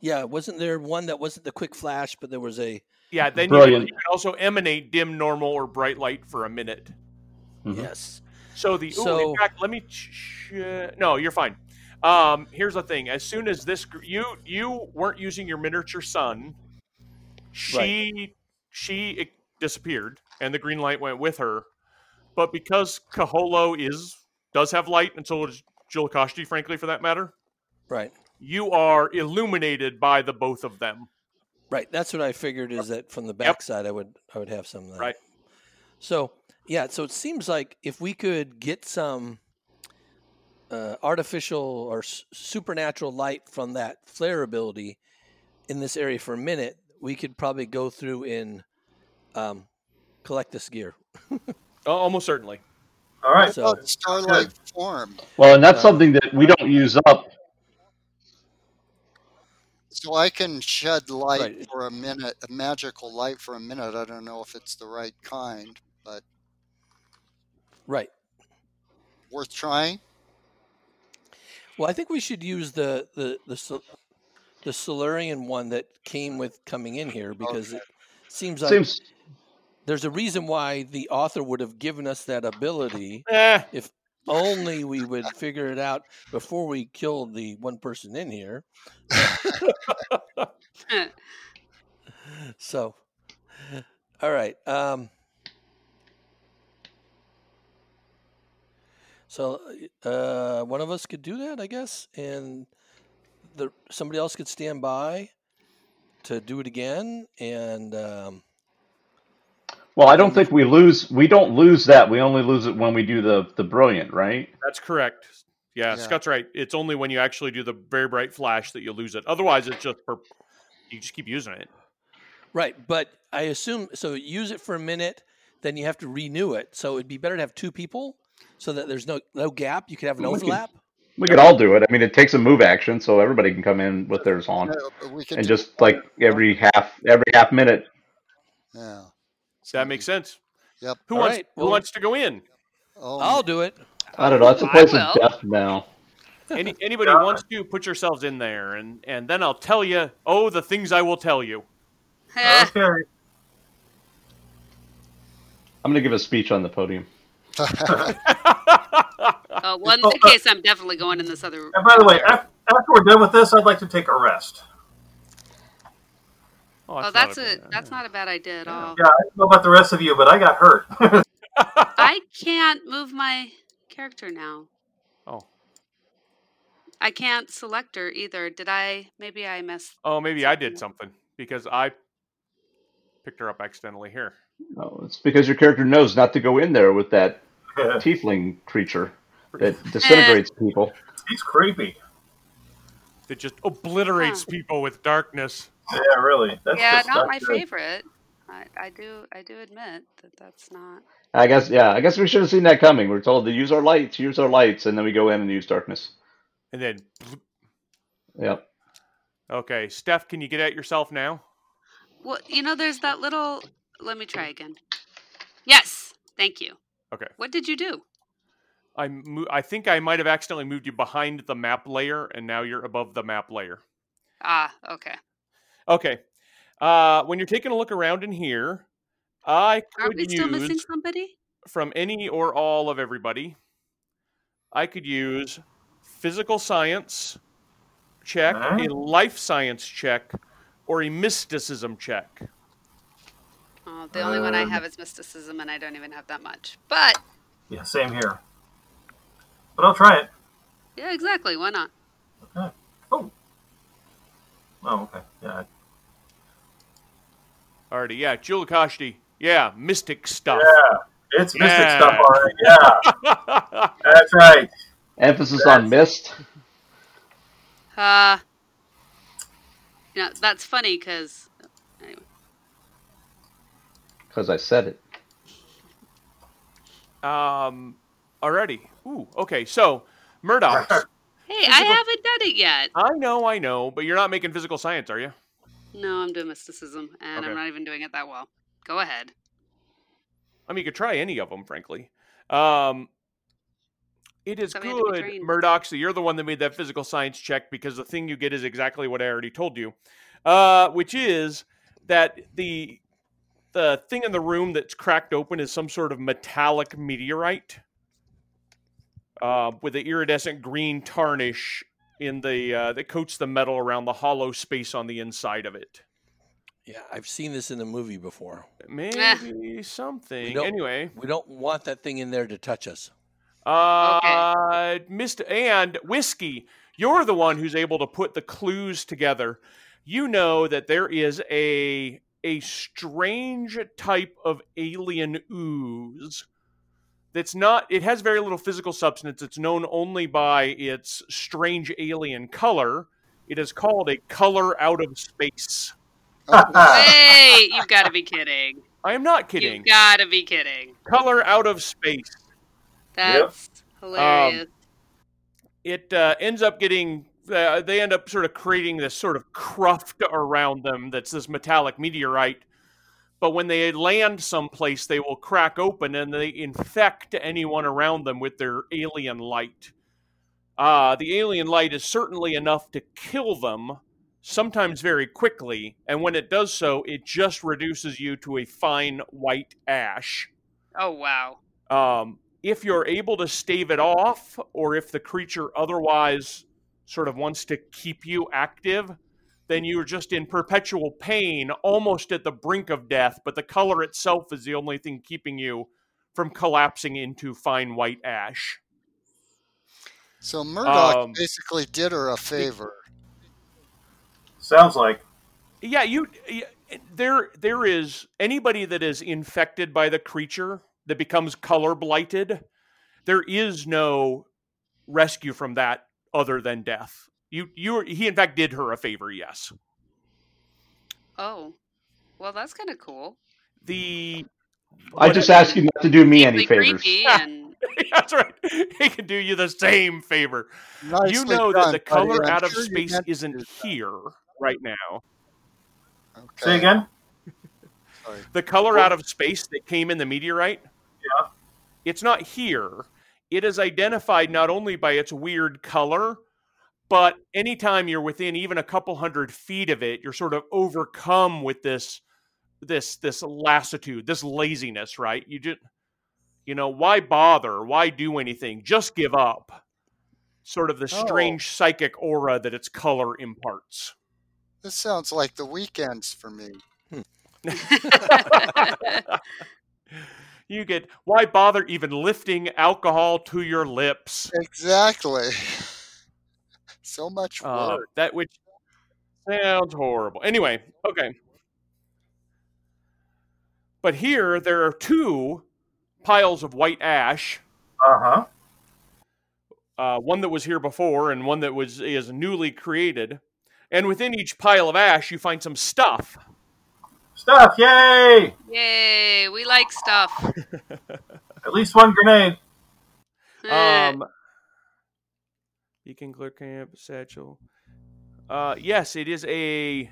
yeah, wasn't there one that wasn't the quick flash, but there was a Yeah, then you can, you can also emanate dim, normal, or bright light for a minute. Mhm. yes. So the ooh, So- in fact, let me. Ch- no, you're fine. Um, here's the thing: as soon as this, gr- you you weren't using your miniature sun, she she it disappeared, and the green light went with her. But because Kaholo is does have light, and so does Julakashti, frankly, for that matter, Right. you are illuminated by the both of them. Right. That's what I figured is that from the backside I would I would have some of that. Right. So yeah, so it seems like if we could get some uh, artificial or s- supernatural light from that flare ability in this area for a minute, we could probably go through and um, collect this gear. (laughs) Uh, almost certainly. All right. So About starlight form. Well, and that's Uh, something that we don't use up. So I can shed light Right. for a minute, a magical light for a minute. I don't know if it's the right kind, but right. worth trying. Well, I think we should use the the the, Sol- the Solarian one that came with coming in here because it seems like Seems there's a reason why the author would have given us that ability. Eh, Only we would figure it out before we killed the one person in here. (laughs) So, all right. Um, so, uh, one of us could do that, I guess, and the somebody else could stand by to do it again. And um, well. I don't think we lose. We don't lose that. We only lose it when we do the the brilliant, right? That's correct. Yeah, Yeah. Scott's right. It's only when you actually do the very bright flash that you lose it. Otherwise, it's just per- you just keep using it. right, but I assume so. Use it for a minute, then you have to renew it. So it'd be better to have two people, so that there's no no gap. You could have an We could- overlap. We could all do it. I mean, it takes a move action, so everybody can come in with theirs on, Yeah, we and just like every half every half minute. yeah. That makes sense. Yep. Who All wants right, Who well- wants to go in? Oh, I'll do it. I don't know. It's a place of death now. Any anybody wants to put yourselves in there, and and then I'll tell you. Oh, the things I will tell you. Okay. I'm going to give a speech on the podium. (laughs) (laughs) Uh, well, in that case, I'm definitely going in this other. And by the way, after we're done with this, I'd like to take a rest. Oh, oh not that's bad- a that's not a bad idea at all. Yeah, I don't know about the rest of you, but I got hurt. I (laughs) can't move my character now. Oh, I can't select her either. Did I? Maybe I missed. oh, maybe I did Something. something because I picked her up accidentally here. Oh, it's because your character knows not to go in there with that (laughs) tiefling creature that disintegrates eh. people. He's creepy. That just obliterates people with darkness. Yeah, really. That's yeah, just not my good. favorite. I, I do I do admit that that's not. I guess, yeah, I guess we should have seen that coming. We're told to use our lights, use our lights, and then we go in and use darkness. And then, Yep. okay, Steph, can you get at yourself now? Well, you know, there's that little. Let me try again. Yes, thank you. Okay. What did you do? I mo- I think I might have accidentally moved you behind the map layer, and now you're above the map layer. Ah, okay. Okay. Uh, when you're taking a look around in here, I Aren't could we still missing use somebody? from any or all of everybody. I could use physical science check, Huh? a life science check, or a mysticism check. Oh, the only one I Um, have is mysticism, and I don't even have that much. But Yeah, same here. But I'll try it. yeah, exactly. Why not? Okay. Oh. Oh, okay. Yeah. Alrighty, yeah, Julakashti. Yeah, mystic stuff. Yeah. It's mystic Yeah. stuff, all right. Yeah. (laughs) That's right. Emphasis on mist. Uh, you know, that's funny because anyway. Because I said it. um, alrighty. Ooh, okay, so Murdox. (laughs) Hey, I haven't done it yet. I know, I know, but you're not making physical science, are you? No, I'm doing mysticism, and Okay. I'm not even doing it that well. Go ahead. I mean, you could try any of them, frankly. Um, it is Somebody had to be good, trained. Murdox. So you're the one that made that physical science check because the thing you get is exactly what I already told you, uh, which is that the the thing in the room that's cracked open is some sort of metallic meteorite uh, with the iridescent green tarnish in the uh, that coats the metal around the hollow space on the inside of it. Yeah, I've seen this in a movie before. Maybe something. don't- Anyway, We don't want that thing in there to touch us. Uh, Mist and whiskey. You're the one who's able to put the clues together. You know that there is a a strange type of alien ooze that's not. It has very little physical substance. It's known only by its strange alien color. It is called a color out of space. (laughs) hey, you've got to be kidding. I am not kidding. You've got to be kidding. Color out of space. That's hilarious. it uh, ends up getting uh, they end up sort of creating this sort of cruft around them that's this metallic meteorite but when they land someplace they will crack open and they infect anyone around them with their alien light uh, the alien light is certainly enough to kill them sometimes very quickly and when it does so it just reduces you to a fine white ash oh wow. um, if you're able to stave it off, or if the creature otherwise sort of wants to keep you active, then you're just in perpetual pain, almost at the brink of death. But the color itself is the only thing keeping you from collapsing into fine white ash. So Murdox Um, basically did her a favor. Sounds like. Yeah, you. y- There, there is anybody that is infected by the creature that becomes color blighted. There is no rescue from that other than death. You, you. He in fact did her a favor. Yes. Oh, well, that's kind of cool. The. I just ask you not to do me any favors. and (laughs) That's right. He can do you the same favor. you know done, that the buddy. color I'm out of sure you space isn't here right now. Okay. Say again? Sorry. The color out of space that came in the meteorite. Yeah. It's not here. It is identified not only by its weird color, but anytime you're within even a couple hundred feet of it, you're sort of overcome with this this this lassitude, this laziness, right? You just you know, why bother? Why do anything? Just give up. Sort of the Oh. strange psychic aura that its color imparts. This sounds like the weekends for me. Hmm. (laughs) (laughs) you get why bother even lifting alcohol to your lips? Exactly. (laughs) So much Uh, work. that which sounds horrible. Anyway, okay. But here there are two piles of white ash. Uh huh. Uh, one that was here before and one that was is newly created. And within each pile of ash, you find some stuff. Stuff, yay! Yay, we like stuff. (laughs) At least one grenade. (laughs) Um, Beacon Clear Camp Satchel. Uh, yes, it is a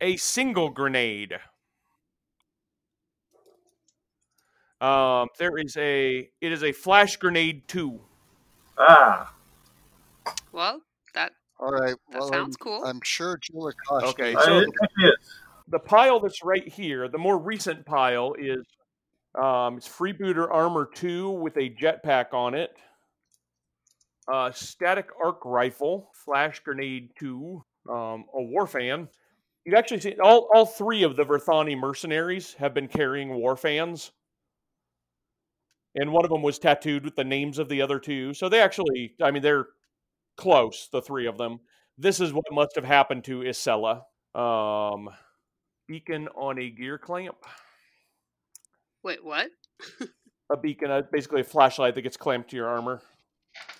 a single grenade. Um, there is a it is a flash grenade too. Ah. well, that All right. that Well, sounds I'm, cool. I'm sure Julakashti. Okay, so it the pile that's right here, the more recent pile is um, it's Freebooter Armor 2 with a jetpack on it, uh, static arc rifle, flash grenade 2, um, a war fan. You actually seen all, all three of the Verthani mercenaries have been carrying war fans. And one of them was tattooed with the names of the other two. So they actually, I mean, they're close, the three of them. This is what must have happened to Isella. Um, beacon on a gear clamp. Wait, what? (laughs) A beacon, uh, basically a flashlight that gets clamped to your armor.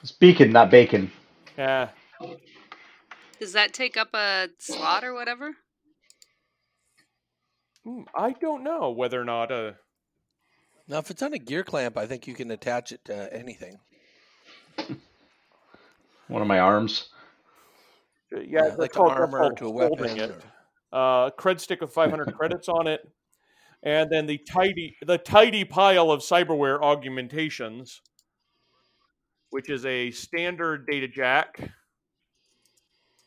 It's beacon, not bacon. Yeah. Does that take up a slot or whatever? Hmm, I don't know whether or not. Uh, Now, if it's on a gear clamp, I think you can attach it to anything. (laughs) One of my arms. yeah, Yeah, they're like to armor to a holding weapon It. Uh, cred stick with 500 (laughs) credits on it, and then the tidy the tidy pile of cyberware augmentations, which is a standard data jack,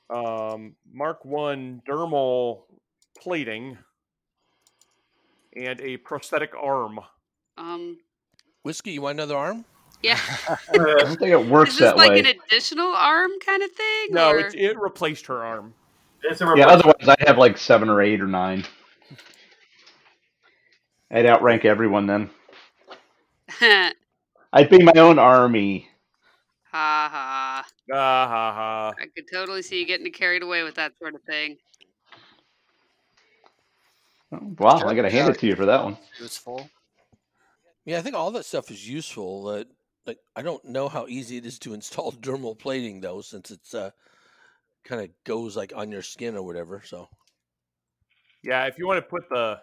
um, Mark One dermal plating, and a prosthetic arm. Um, Whiskey, you want another arm? yeah. (laughs) I don't think it works Is this that like way. an additional arm kind of thing? No, or... it, it replaced her arm. It's a Yeah, otherwise I'd have like seven or eight or nine. I'd outrank everyone then. (laughs) I'd be my own army. Ha. Ah ha ha. I could totally see you getting carried away with that sort of thing. Wow, I gotta hand it to you for that one. Useful. Yeah, I think all that stuff is useful. Uh, like, I don't know how easy it is to (laughs) install dermal plating though, since it's uh, kind of goes like on your skin or whatever. So Yeah, if you want to put the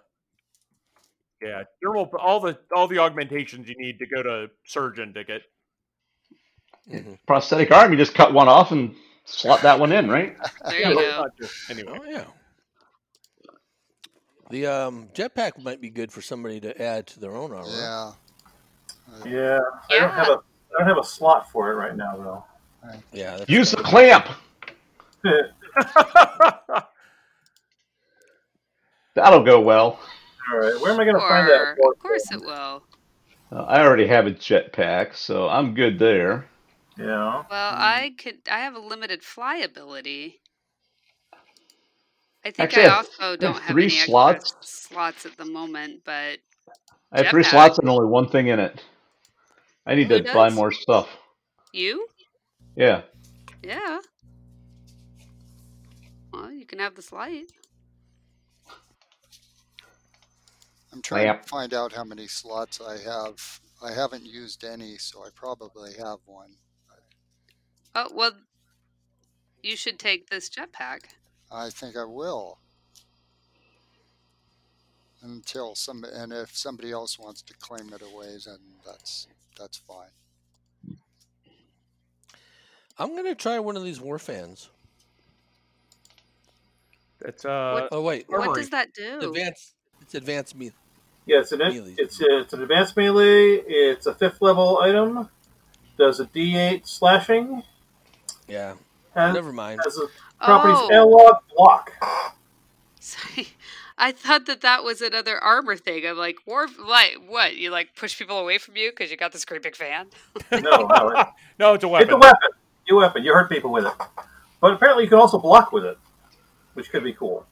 yeah dermal all the all the augmentations you need to go to surgeon to get. Mhm. Prosthetic arm, you just cut one off and slot that one in, right? (laughs) There Yeah, you go. (laughs) anyway, oh yeah. The um, jetpack might be good for somebody to add to their own armor. Yeah. Yeah. I don't have a I don't have a slot for it right now though. Yeah. that's Use the kinda- clamp. (laughs) That'll go well. All right. Where am I going to find that? Of course it will. Uh, I already have a jetpack, so I'm good there. Yeah. Well, mm. I could. I have a limited fly ability. I think Actually, I I have- also don't have three any extra slots. slots at the moment, but I have three Jetpack. slots and only one thing in it. I need Who to buy more stuff. you, Yeah. yeah. Well, you can have this light. I'm trying Lamp. to find out how many slots I have. I haven't used any, so I probably have one. Oh well, you should take this jetpack. I think I will. Until some, and if somebody else wants to claim it away, then that's that's fine. I'm gonna try one of these war fans. it's uh Oh wait, Armory. What does that do? advanced. It's advanced me. Yeah, it's an Melee. it's it's an advanced melee. It's a fifth level item. Does a D8 slashing. Yeah. Has, Never mind. has a properties Oh. analog block. Sorry. (laughs) I thought that that was another armor thing. I'm like, war, like, what? You like push people away from you because you got this great big fan? (laughs) No, no, it- (laughs) no, it's a weapon. it's a weapon. Your weapon. You hurt people with it. But apparently, you can also block with it, which could be cool.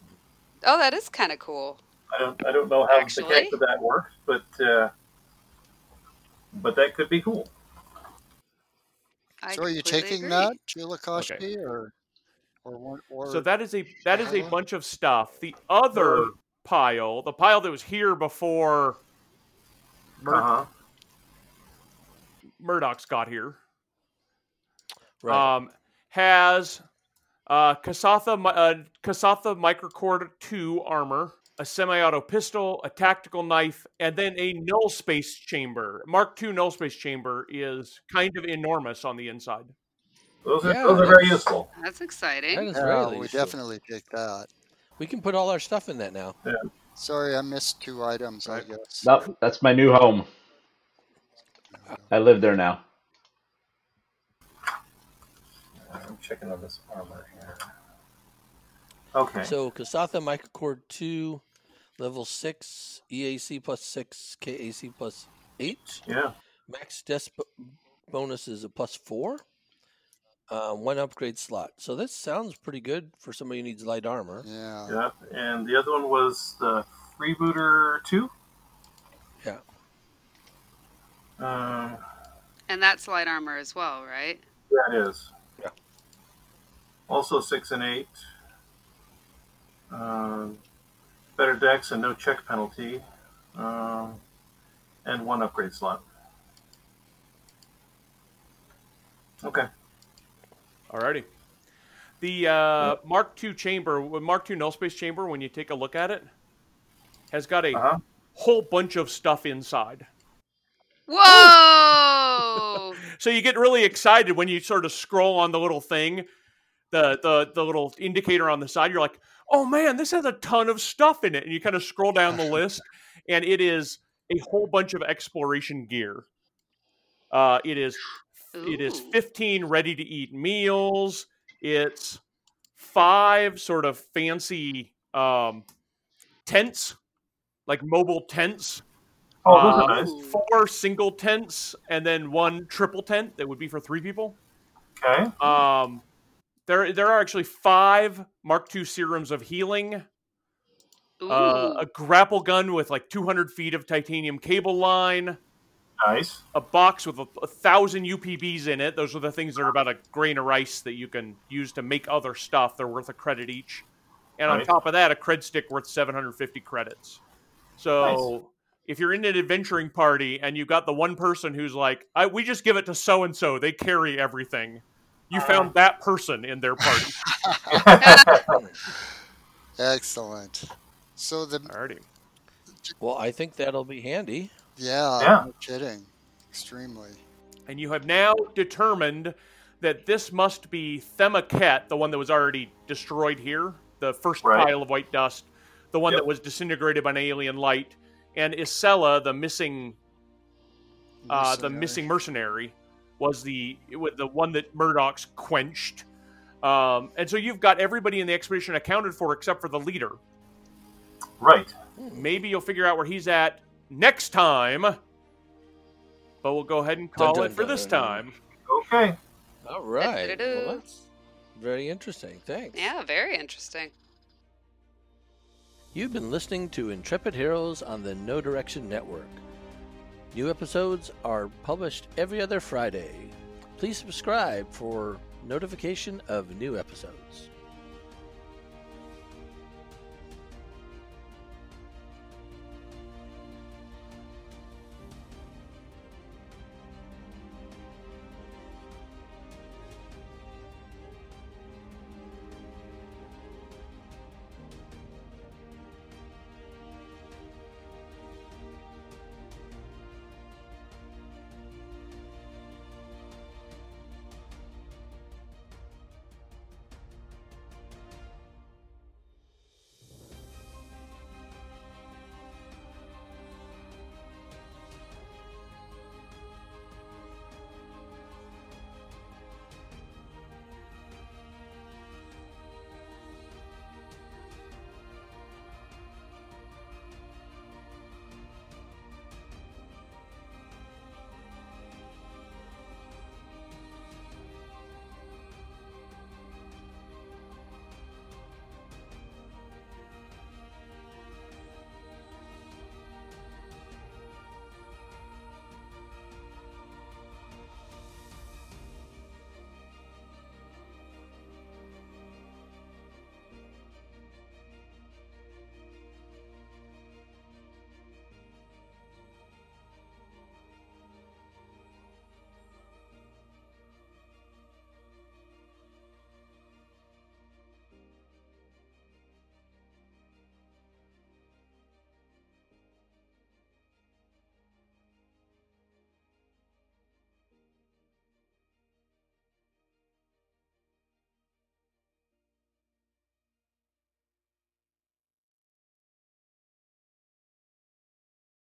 Oh, that is kind of cool. I don't I don't know how Actually? the mechanics of that works, but uh, but that could be cool. I so are you taking agree. that, Julakashti, or or one- or So that is a that is a bunch of stuff. The other Sure. pile, the pile that was here before Mur- Uh huh. Murdox got here, Right. um, has uh, Kasatha uh, Kasatha Microcord two armor, a semi-auto pistol, a tactical knife, and then a null space chamber. Mark II null space chamber is kind of enormous on the inside. Those are Yeah, those are very useful. That's exciting. is yeah, really we useful. definitely take that. We can put all our stuff in that now. Yeah. Sorry, I missed two items. I guess. Nope, that's my new home. I live there now. I'm checking on this armor here. Okay. So Kasatha Microcord 2, level 6, EAC plus 6, KAC plus 8. yeah. Max death bo- bonus is a plus 4. Uh, one upgrade slot. So this sounds pretty good for somebody who needs light armor. Yeah. Yeah. And the other one was the Freebooter two. Yeah. Um, And that's light armor as well, right? yeah, it is. Yeah. Also six and eight. Um, better decks and no check penalty. Um, and one upgrade slot. Okay. Alrighty. The uh, Mark II chamber, Mark II null space chamber, when you take a look at it, has got a Uh huh. whole bunch of stuff inside. Whoa! (laughs) So you get really excited when you sort of scroll on the little thing, the the the little indicator on the side. You're like, "Oh man, this has a ton of stuff in it." And you kind of scroll down the (laughs) list, and it is a whole bunch of exploration gear. Uh, it is it is 15 ready to eat meals. It's five sort of fancy um, tents, like mobile tents. Oh, those Uh, are nice. Four single tents and then one triple tent that would be for three people. Okay. Um, there there are actually five Mark II serums of healing. Uh, a grapple gun with like 200 feet of titanium cable line. Nice. a box with a, a thousand UPBs in it. Those are the things that are about a grain of rice that you can use to make other stuff. They're worth a credit each. And on Nice. top of that, a cred stick worth 750 credits. So if you're in an adventuring party and you've got the one person who's like, I, we just give it to so and so, they carry everything. You Uh. found that person in their party. (laughs) Excellent. So the Alrighty. Well, I think that'll be handy. yeah, Yeah. no kidding, extremely. And you have now determined that this must be Themaket, the one that was already destroyed here, the first Right. pile of white dust, the one Yep. that was disintegrated by an alien light, and Isella, the missing, uh, the missing mercenary, was the was the one that Murdox's quenched. Um, and so you've got everybody in the expedition accounted for except for the leader. Right. Maybe you'll figure out where he's at next time. But we'll go ahead and call dun, it for dun, this dun. time. Okay. All right. Well, that's very interesting. Thanks. yeah, very interesting. You've been listening to Intrepid Heroes on the No Direction Network. New episodes are published every other Friday. Please subscribe for notification of new episodes.